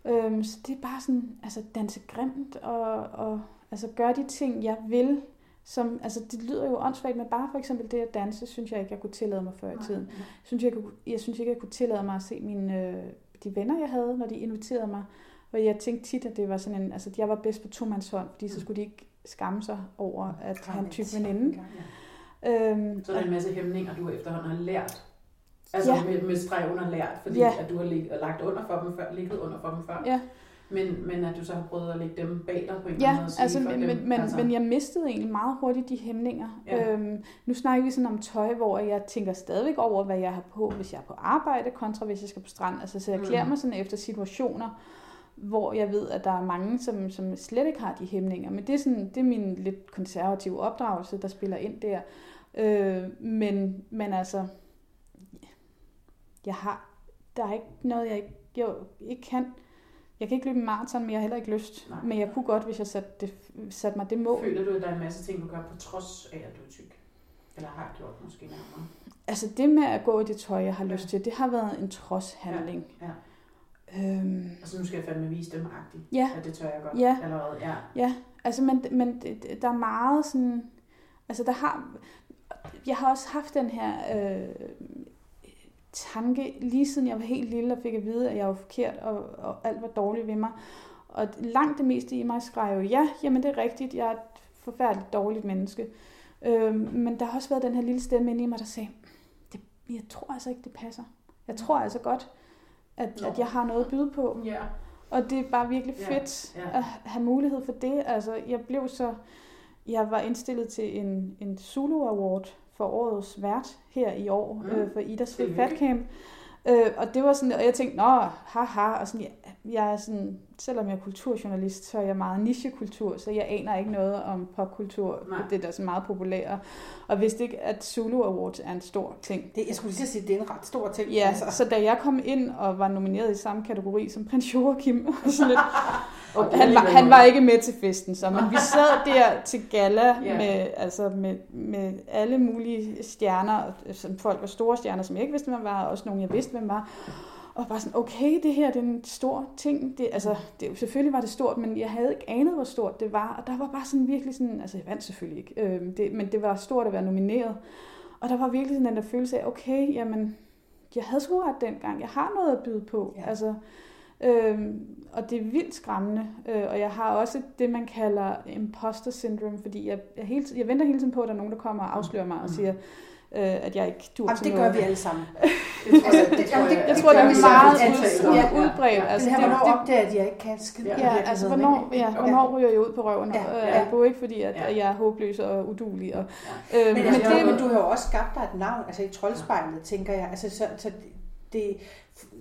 Øhm, så det er bare sådan, altså danse grimt og, og altså gøre de ting, jeg vil. Som, altså det lyder jo åndssvagt, men bare for eksempel det at danse, synes jeg ikke, jeg kunne tillade mig før i tiden. Jeg synes, jeg, kunne, jeg synes ikke, jeg kunne tillade mig at se mine, øh, de venner, jeg havde, når de inviterede mig. Og jeg tænkte tit, at det var sådan en, altså jeg var bedst på to hånd, fordi så mm. skulle de ikke skamme sig over at have en type veninde. Ja. Øhm, så er der en masse hæmninger, du efterhånden har lært Altså ja. med, med streg under lært, fordi ja. at du har lig, lagt under for dem før, ligget under for dem før. Ja. Men, men at du så har prøvet at lægge dem bag dig på en ja, eller anden måde. Altså, men, dem, men, altså. men jeg mistede egentlig meget hurtigt de hæmninger. Ja. Øhm, nu snakker vi sådan om tøj, hvor jeg tænker stadigvæk over, hvad jeg har på, hvis jeg er på arbejde, kontra hvis jeg skal på strand. Altså, så jeg klæder mm. mig sådan efter situationer, hvor jeg ved, at der er mange, som, som slet ikke har de hæmninger. Men det er, sådan, det er min lidt konservative opdragelse, der spiller ind der. Øh, men, men altså, jeg har der er ikke noget, jeg ikke, jeg ikke kan. Jeg kan ikke løbe en maraton, men jeg har heller ikke lyst. Nej. Men jeg kunne godt, hvis jeg satte, det, satte mig det mål. Føler du, at der er en masse ting, du gør på trods af, at du er tyk? Eller har gjort måske nærmere? Altså det med at gå i det tøj, jeg har Ja. lyst til, det har været en trodshandling. Ja. Øhm, Altså nu skal jeg fandme vise dem agtigt. ja, At det tør jeg godt Ja. allerede. Ja. ja. Altså, men, men der er meget sådan... Altså, der har... Jeg har også haft den her øh, tanke, lige siden jeg var helt lille og fik at vide, at jeg var forkert, og, og alt var dårligt ved mig. Og langt det meste i mig skrev jo, ja, jamen det er rigtigt, jeg er et forfærdeligt dårligt menneske. Øh, men der har også været den her lille stemme inde i mig, der sagde, det, jeg tror altså ikke, det passer. Jeg tror altså godt, at, Nå. at jeg har noget at byde på. Ja. Og det er bare virkelig Ja, fedt ja. at have mulighed for det. Altså, jeg blev så... Jeg var indstillet til en, en Zulu Award for årets vært her i år, Mm. øh, for Idas. Fat Camp. Øh, og det var sådan, og jeg tænkte, nå, haha, og sådan, jeg, jeg er sådan, selvom jeg er kulturjournalist, så er jeg meget nichekultur, så jeg aner ikke noget om popkultur, Nej. det der er så meget populært. Og vidste ikke, at Zulu Awards er en stor ting. Det, jeg skulle lige sige, at det er en ret stor ting. Ja, altså. så da jeg kom ind og var nomineret i samme kategori som prins Joachim, sådan lidt, og han, var, han var ikke med til festen, så, men vi sad der til gala Ja. med, altså med, med alle mulige stjerner, som folk var store stjerner, som jeg ikke vidste, hvem var, og også nogle, jeg vidste, hvem var. Og bare sådan, okay, det her det er en stor ting. Det, altså, det, selvfølgelig var det stort, men jeg havde ikke anet, hvor stort det var. Og der var bare sådan virkelig sådan, altså jeg vandt selvfølgelig ikke, øh, det, men det var stort at være nomineret. Og der var virkelig sådan den der følelse af, okay, jamen, jeg havde sgu ret dengang. Jeg har noget at byde på. Ja. Altså, øhm, og det er vildt skræmmende. Øh, og jeg har også det, man kalder imposter syndrome, fordi jeg, jeg, hele, tiden- jeg venter hele tiden på, at der er nogen, der kommer og afslører mig og Mm. siger, øh, at jeg ikke dur Jamen, til det gør noget. vi alle sammen. Det Altså, det tror det- jeg, tror, det gør er vi meget ud, Ja, ud, udbredt. ja. Altså, det her, det, hvornår det, opdager, at jeg ikke kan skide Ja. Ja, altså hvornår, ja, hvornår ryger jeg ud på røven Ja, ja, ja. albu, ikke fordi at, Ja. at jeg er håbløs og udulig. Og, Ja. øh, Men, men, altså, det, men du har jo også skabt dig et navn, altså i troldspejlet, tænker jeg. Altså, så, så det,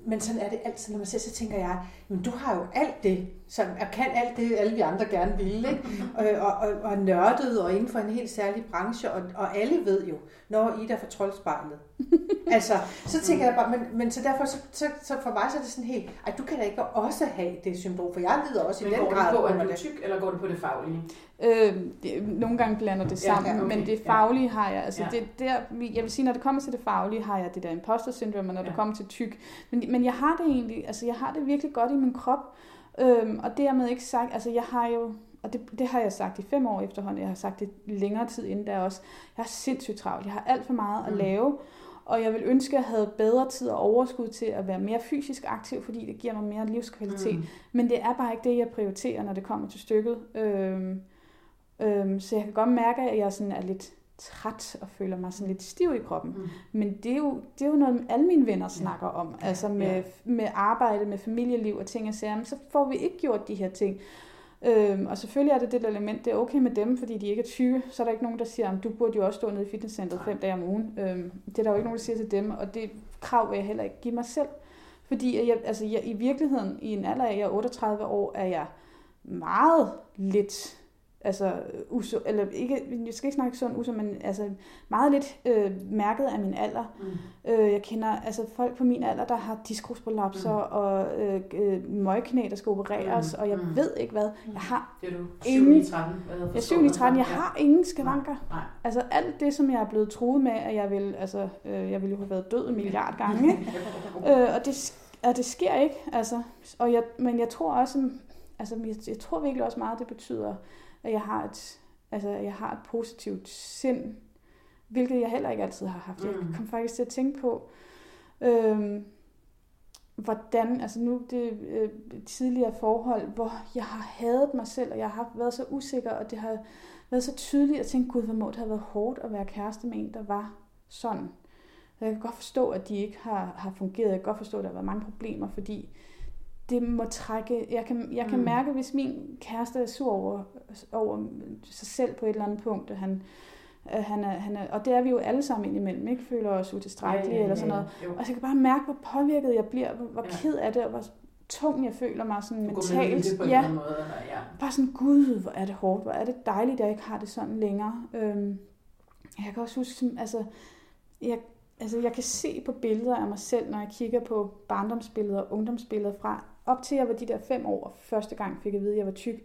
men sådan er det altid, når man ser, så tænker jeg, men du har jo alt det, som er, kan alt det, alle vi andre gerne vil, ikke? Og, og, og, og nørdet og inden for en helt særlig branche, og, og alle ved jo, når Ida får troldspejlet. altså, så tænker jeg bare, men, men så derfor, så, så, så for mig så er det sådan helt, ej, du kan da ikke også have det syndrom, for jeg lider også i Men den går grad det på, at du er det. tyk, eller går det på det faglige? Øh, det, nogle gange blander det sammen, ja, okay, men det ja. faglige har jeg, altså Ja. det der, jeg vil sige, når det kommer til det faglige, har jeg det der imposter syndrome, og når Ja. det kommer til tyk, men, men jeg har det egentlig, altså jeg har det virkelig godt i min krop, øhm, og dermed ikke sagt, altså jeg har jo, og det, det har jeg sagt i fem år efterhånden, jeg har sagt det længere tid inden der også, jeg har sindssygt travlt, jeg har alt for meget at Mm. lave, og jeg vil ønske, at jeg havde bedre tid og overskud til at være mere fysisk aktiv, fordi det giver mig mere livskvalitet. Mm. Men det er bare ikke det, jeg prioriterer, når det kommer til stykket. Øhm, øhm, så jeg kan godt mærke, at jeg sådan er lidt træt og føler mig sådan lidt stiv i kroppen. Mm. Men det er jo, det er jo noget, alle mine venner snakker om. Ja. Altså med, Ja. med arbejde, med familieliv og ting og sager. Men så får vi ikke gjort de her ting. Øhm, og selvfølgelig er det det element, det er okay med dem, fordi de ikke er tykke. Så er der ikke nogen, der siger, at du burde jo også stå nede i fitnesscenteret fem dage om ugen. Øhm, det er der jo ikke nogen, der siger til dem, og det krav vil jeg heller ikke give mig selv. Fordi jeg, altså jeg, i virkeligheden, i en alder af jeg er 38 år, er jeg meget lidt, altså, uso, eller ikke, jeg skal ikke snakke sådan uso, men altså meget lidt øh, mærket af min alder. Mm. Øh, jeg kender altså folk på min alder, der har diskusprolapser Mm. mm. og øh, øh, møgknæ, der skal opereres, Mm. og jeg Mm. ved ikke hvad. Jeg har, Det er du 7 Ingen- i 13. Hvad jeg er 7 i 13, jeg har ingen skavanker. Nej. Altså alt det, som jeg er blevet truet med, at jeg vil, altså, øh, jeg ville jo have været død en milliard gange, øh, og, det, og det sker ikke, altså. Og jeg, men jeg tror også, altså, jeg, jeg tror virkelig også meget, det betyder, at jeg har et, altså, jeg har et positivt sind, hvilket jeg heller ikke altid har haft. Jeg Mm. kom faktisk til at tænke på, øhm, hvordan, altså nu det øh, tidligere forhold, hvor jeg har hadet mig selv, og jeg har været så usikker, og det har været så tydeligt at tænke, gud, hvor må det have været hårdt at være kæreste med en, der var sådan. Jeg kan godt forstå, at de ikke har, har fungeret. Jeg kan godt forstå, at der har været mange problemer, fordi det må trække... Jeg kan, jeg kan Mm. mærke, hvis min kæreste er sur over, over sig selv på et eller andet punkt, at han, at han, er, han er, og det er vi jo alle sammen indimellem, ikke føler os utilstrækkelige eller sådan noget. Jo. Og så jeg kan bare mærke, hvor påvirket jeg bliver, hvor, hvor Ja. ked af det, og hvor tung jeg føler mig sådan mentalt. på en Ja, måde. Eller, ja. bare sådan, gud, hvor er det hårdt, hvor er det dejligt, at jeg ikke har det sådan længere. Øhm, jeg kan også huske, som, altså, jeg, altså jeg kan se på billeder af mig selv, når jeg kigger på barndomsbilleder og ungdomsbilleder fra op til jeg var de der fem år, og første gang fik jeg at vide, at jeg var tyk.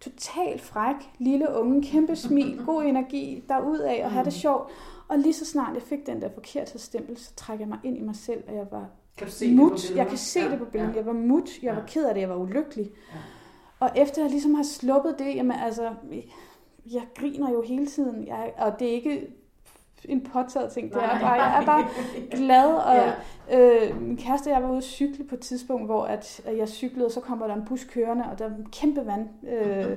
Totalt fræk, lille unge, kæmpe smil, god energi, af og have det sjovt. Og lige så snart jeg fik den der forkerte stempel, så trækker jeg mig ind i mig selv, og jeg var kan du se mut. Det på jeg kan se ja, det på billedet. Ja. Jeg var mut, jeg ja. var ked af det, jeg var ulykkelig. Ja. Og efter jeg ligesom har sluppet det, jamen altså, jeg griner jo hele tiden, jeg, og det er ikke en påtaget ting. Det er bare, jeg er bare glad, og ja. øh, min kæreste og jeg var ude at cykle på et tidspunkt, hvor at, at jeg cyklede, og så kommer der en bus kørende, og der er en kæmpe vand, øh,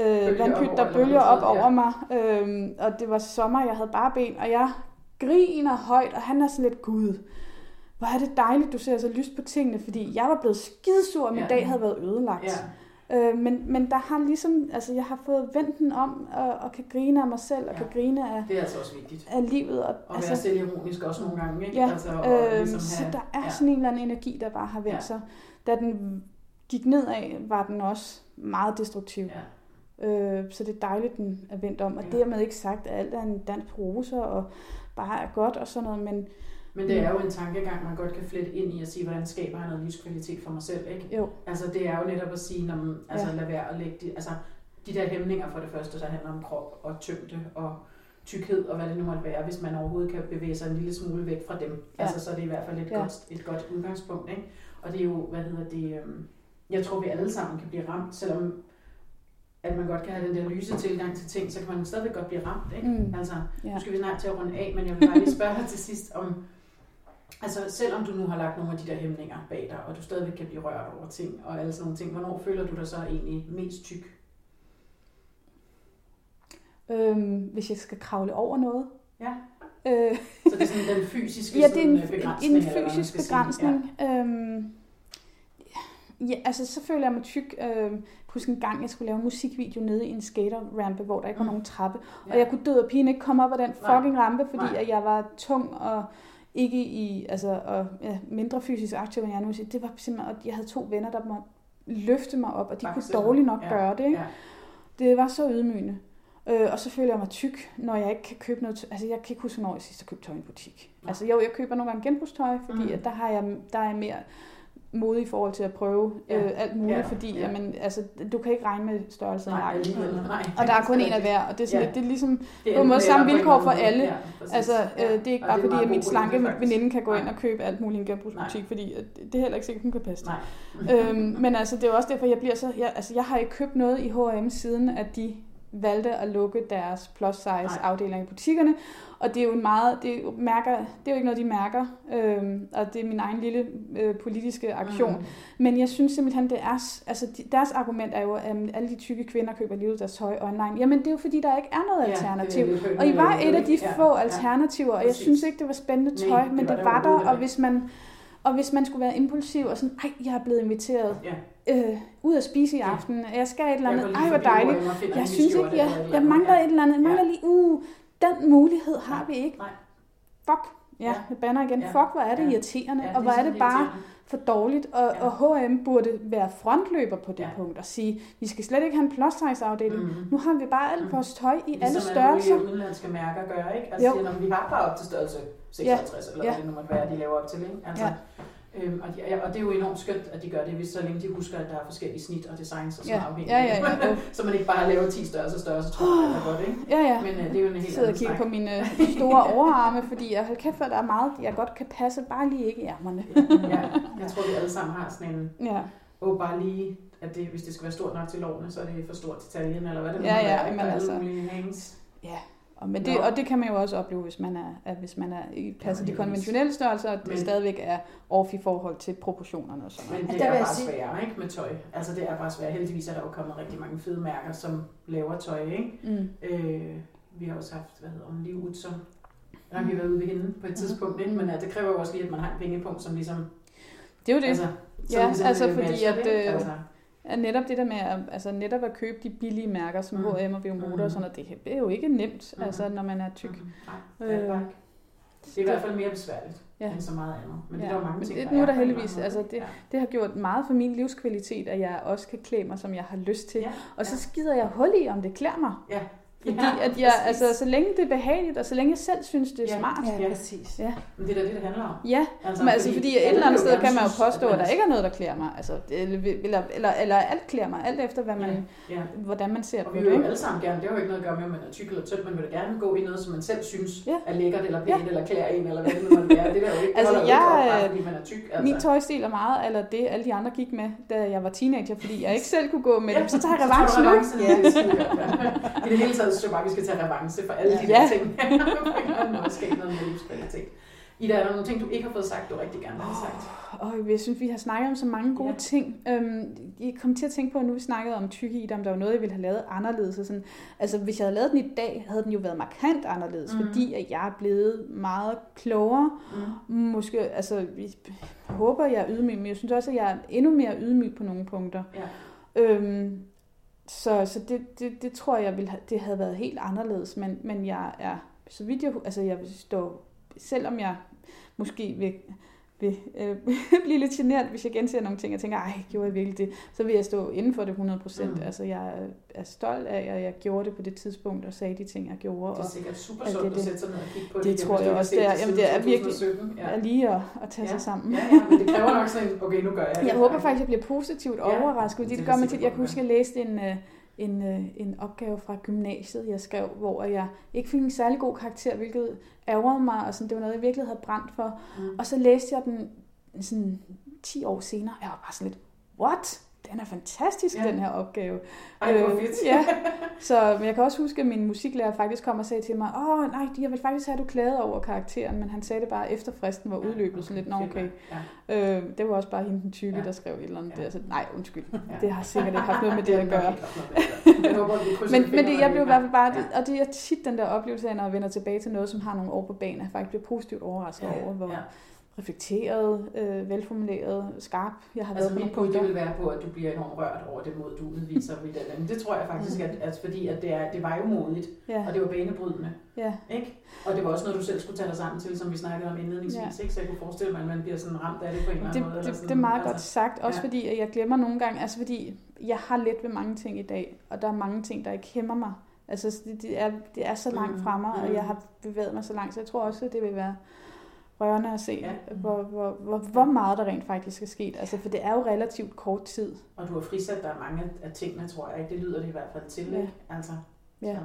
øh, vandpyt, der bølger op ja. over mig, øh, og det var sommer, jeg havde bare ben, og jeg griner højt, og han er sådan lidt, gud, hvor er det dejligt, du ser så lyst på tingene, fordi jeg var blevet skidesur, og min ja. dag havde været ødelagt. Ja. Øh, men, men der har ligesom, altså jeg har fået vendt den om, og, og kan grine af mig selv, og ja. kan grine af, det er altså også vigtigt. af livet. Og, og altså, være selvironisk også nogle gange, ikke? Ja, altså, og øh, ligesom have, så der er ja. sådan en eller anden energi, der bare har vendt ja. sig. Da den gik nedad, var den også meget destruktiv. Ja. Øh, så det er dejligt, den er vendt om. Og ja. dermed ikke sagt, at alt er en dans på roser, og bare er godt og sådan noget, men men det er jo en tankegang, man godt kan flette ind i at sige, hvordan skaber jeg noget livskvalitet for mig selv, ikke? Jo. Altså det er jo netop at sige, når man, altså ja. lad være at lægge de, altså de der hæmninger for det første, der handler om krop og tyngde og tykkhed og hvad det nu måtte være, hvis man overhovedet kan bevæge sig en lille smule væk fra dem. Ja. Altså så er det i hvert fald et, ja. godt, et godt udgangspunkt, ikke? Og det er jo, hvad hedder det, øhm, jeg tror vi alle sammen kan blive ramt, selvom at man godt kan have den der lyse tilgang til ting, så kan man stadigvæk godt blive ramt, ikke? Mm. Altså, ja. nu skal vi snart til at runde af, men jeg vil bare lige spørge dig til sidst om, Altså selvom du nu har lagt nogle af de der hæmninger bag dig, og du stadigvæk kan blive rørt over ting og alle sådan nogle ting, hvornår føler du dig så egentlig mest tyk? Øhm, hvis jeg skal kravle over noget. Ja. Øh, så det er sådan den fysiske ja, det er en, øh, begrænsning? en fysisk begrænsning. Ja. Øhm, ja, altså så føler jeg mig tyk. Øhm, huske en gang, jeg skulle lave en musikvideo nede i en skaterrampe, hvor der ikke var mm. nogen trappe. Ja. Og jeg kunne død og pine ikke komme op ad den fucking Nej. rampe, fordi at jeg var tung og ikke i, altså, og, ja, mindre fysisk aktiv, end jeg nu. Det var simpelthen, at jeg havde to venner, der måtte løfte mig op, og de Faktisk. kunne dårligt nok ja. gøre det. Ikke? Ja. Det var så ydmygende. Øh, og så føler jeg mig tyk, når jeg ikke kan købe noget. Altså, jeg kan ikke huske, hvornår jeg sidst har købt tøj i en butik. Ja. Altså, jo, jeg køber nogle gange genbrugstøj, fordi mm. at der, har jeg, der er mere modig i forhold til at prøve ja. øh, alt muligt, ja. fordi ja. Jamen, altså, du kan ikke regne med størrelsen af nakken. Og der er kun en af hver, og det er, sådan, ja. det er ligesom det er på måde samme vilkår for alle. Ja, altså, øh, det er ikke bare fordi, at min slanke veninde kan gå ind og købe alt muligt i en genbrugsbutik, fordi det er heller ikke sikkert, hun kan passe det. øhm, men altså, det er også derfor, jeg bliver så... Jeg, altså, jeg har ikke købt noget i H&M siden, at de valgte at lukke deres plus size afdeling i butikkerne. Og det er jo en meget, det er jo, mærker, det er jo ikke noget, de mærker, øhm, og det er min egen lille øh, politiske aktion. Mm. Men jeg synes simpelthen, det er, altså de, deres argument er jo, at alle de tykke kvinder køber lige ud deres tøj online. Jamen det er jo fordi, der ikke er noget ja, alternativ. Det, det, og I var et af de ja, få alternativer, og jeg synes ikke, det var spændende tøj, Nej, men det, det var der, og hvis man... Og hvis man skulle være impulsiv og sådan, ej, jeg er blevet inviteret ja. øh, ud at spise i aften, jeg skal et eller andet, ej, hvor dejligt. Jeg, synes ikke, jeg, jeg mangler et eller andet, jeg mangler lige, uh, den mulighed har vi ikke. Nej. Fuck. Ja, ja. jeg banner igen. Ja. Fuck, hvor er det ja. irriterende, ja, og hvor er det bare for dårligt. Og, ja. og H&M burde være frontløber på det ja. punkt og sige, vi skal slet ikke have en plus size afdeling. Mm-hmm. Nu har vi bare alt vores tøj i ligesom alle størrelser. Ligesom udenlandske mærker gør, ikke? Altså, jo. Siger, vi har bare op til størrelse 56, ja. eller hvad det nu måtte være, de laver op til, ikke? Altså, ja. Øhm, og, de, og det er jo enormt skønt, at de gør det, hvis så længe de husker, at der er forskellige snit og designs og sådan ja. afhængigt. Ja, ja, ja, så man ikke bare laver 10 størrelser større, så tror jeg, det er godt, ikke? Ja, ja. Men uh, det er jo en helt sidder og kigger på mine store overarme, fordi jeg har kæft, at der er meget, jeg godt kan passe, bare lige ikke i ærmerne. ja, jeg tror, vi alle sammen har sådan en, ja. og bare lige, at det, hvis det skal være stort nok til lovene, så er det for stort til taljen, eller hvad det nu ja, ja, er, men altså, Ja, og, men det, og det kan man jo også opleve, hvis man er, at hvis man er i passer de konventionelle størrelser, at det men, stadigvæk er off i forhold til proportionerne og sådan noget. Men det er bare sværere ikke, med tøj. Altså det er bare svært. Heldigvis er der jo kommet rigtig mange fede mærker, som laver tøj. Ikke? Mm. Øh, vi har også haft, hvad hedder hun, Liv Utzon. Der har vi været ude ved hende på et tidspunkt, ikke? men ja, det kræver jo også lige, at man har en pengepunkt, som ligesom... Det er jo det. Altså, ja, ligesom altså fordi at... Øh, altså, Ja, netop det der med at, altså netop at købe de billige mærker som mm. H&M og Veomoda mm. og sådan noget, det er jo ikke nemt, mm. altså, når man er tyk. Mm. Nej, det er, øh, det er i hvert fald mere besværligt ja. end så meget andet. Men ja. det er der mange ting, det, der nu er der heldigvis, altså det, ja. det har gjort meget for min livskvalitet, at jeg også kan klæde mig, som jeg har lyst til. Ja. Og så skider jeg hul i, om det klæder mig. Ja. Fordi Ja, at jeg, præcis. altså, så længe det er behageligt, og så længe jeg selv synes, det er Ja. smart. Ja, Ja. præcis. Ja. Men det er da det, det handler om. Ja, men altså fordi et alle eller andet sted kan man jo påstå, at der er- ikke er noget, der klæder mig. Altså, eller, eller, eller, eller alt klæder mig, alt efter, hvad man, Ja, ja. hvordan man ser Og på vi det. vil jo alle sammen gerne, det har jo ikke noget at gøre med, om man er tyk eller tynd, man vil da gerne gå i noget, som man selv synes Ja. er lækkert eller pænt, eller klæder en, eller hvad det nu måtte være. Det der jo ikke, Altså, altså, jeg, op, bare øh, fordi man er tyk. Altså. Min tøjstil er meget, eller det alle de andre gik med, da jeg var teenager, fordi jeg ikke selv kunne gå med dem. Så tager jeg revanche nu. Ja, det er ja. Det hele taget synes jeg bare, vi skal tage revanche for alle de Ja. der ting. Måde skabe noget livskvalitet. Ida, er der nogle ting, du ikke har fået sagt, du rigtig gerne vil have sagt? Og jeg synes, vi har snakket om så mange gode Ja. ting. Øhm, jeg kom til at tænke på, at nu vi snakkede om tykke i, om der var noget, jeg ville have lavet anderledes. Og sådan. Altså, hvis jeg havde lavet den i dag, havde den jo været markant anderledes, mm. fordi at jeg er blevet meget klogere. Mm. Måske, altså, vi håber, jeg er ydmyg, men jeg synes også, at jeg er endnu mere ydmyg på nogle punkter. Ja. Øhm, så så det, det, det tror jeg, ville have, det havde været helt anderledes, men, men jeg er, så vidt jeg, altså jeg vil stå, selvom jeg måske vil, vil øh, blive lidt genert, hvis jeg genser nogle ting, og tænker, ej, gjorde jeg virkelig det, så vil jeg stå inden for det 100 procent. Mm. Altså jeg er- stolt af, at jeg gjorde det på det tidspunkt, og sagde de ting, jeg gjorde. Det er sikkert super sundt det- at det- sætte sig ned og kigge på det igen, tror jeg også, det er. Jamen, det er virkelig- 2017. Ja. lige at, at tage Ja. sig sammen. Ja, ja, men det kræver nok sådan en, okay, nu gør jeg det. Jeg håber faktisk, at jeg bliver positivt overrasket, fordi det det gør mig på, Jeg kan du huske, at jeg læste en, øh, en, øh, en opgave fra gymnasiet, jeg skrev, hvor jeg ikke fik en særlig god karakter, hvilket ærgerede mig, og sådan, det var noget, jeg virkelig havde brændt for. Mm. Og så læste jeg den sådan 10 år senere, og jeg var bare sådan lidt, what? Den er fantastisk, Ja. ja. den her opgave. Ej, hvor Øh, ja. Så men jeg kan også huske, at min musiklærer faktisk kom og sagde til mig, åh nej, jeg vil faktisk have, at du klagede over karakteren, men han sagde det bare efter fristen var udløbet, sådan lidt, nå okay. Ja. Øh, det var også bare hende den tykke, Ja. ja. der skrev et eller andet Ja. ja. der. Så, nej, undskyld. Ja. Det har sikkert ikke haft noget med det at gøre. det Men, men det, jeg blev i er hvert fald bare, Ja. og det er tit den der oplevelse af, når jeg vender tilbage til noget, som har nogle år på banen, at jeg faktisk bliver positivt overrasket Ja, over, hvor ja. Reflekteret, øh, velformuleret, skarp jeg har Altså været mit punkter. vil være på, at du bliver enormt rørt over det mod, du udviser ved den. Men det tror jeg faktisk, at, at fordi at det, er, det var jo modigt, Ja, og det var banebrydende. ja, Ikke? Og det var også noget, du selv skulle tage dig sammen til, som vi snakkede om indledningsvis. Ja. Ikke? Så jeg kunne forestille mig, at man bliver sådan ramt af det på en eller det, anden måde. det, eller det, sådan. det er meget altså, godt sagt, også ja. fordi at jeg glemmer nogle gange, altså fordi jeg har let ved mange ting i dag, og der er mange ting, der ikke hæmmer mig. Altså det, det, er, det er så langt Mm, fra mig, og mm. jeg har bevæget mig så langt, så jeg tror også, at det vil være rørende at se, Ja. hvor, hvor, hvor, hvor meget der rent faktisk er sket. Altså, for det er jo relativt kort tid. Og du har frisat dig mange af tingene, tror jeg. Ikke? Det lyder det i hvert fald til. Ja. Ikke? Altså, Ja. Så.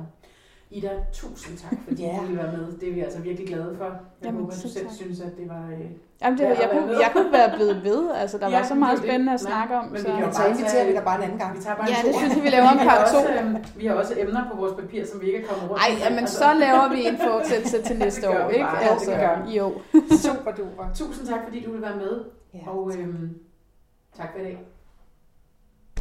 Ida, tusind tak, fordi Ja. du ville være med. Det er vi altså virkelig glade for. Jeg Jamen, håber, at du selv tak. synes, at det var... Øh, Jamen, det, Ja, jeg, kunne, jeg kunne være blevet ved. Altså, der Ja, var så meget det spændende at snakke om. men vi Så. kan jo bare inviterer vi dig bare en anden gang. vi tager bare Ja, en det synes jeg, vi laver en Vi har part to. også, øhm, vi har også emner på vores papir, som vi ikke er kommet rundt Ej, med. jamen, Altså, så laver vi en fortsættelse til næste år, vi ikke? bare. Ja, det Altså, gør vi. jo. Super duper. Tusind tak, fordi du vil være med. Ja. Og øhm, tak for i dag.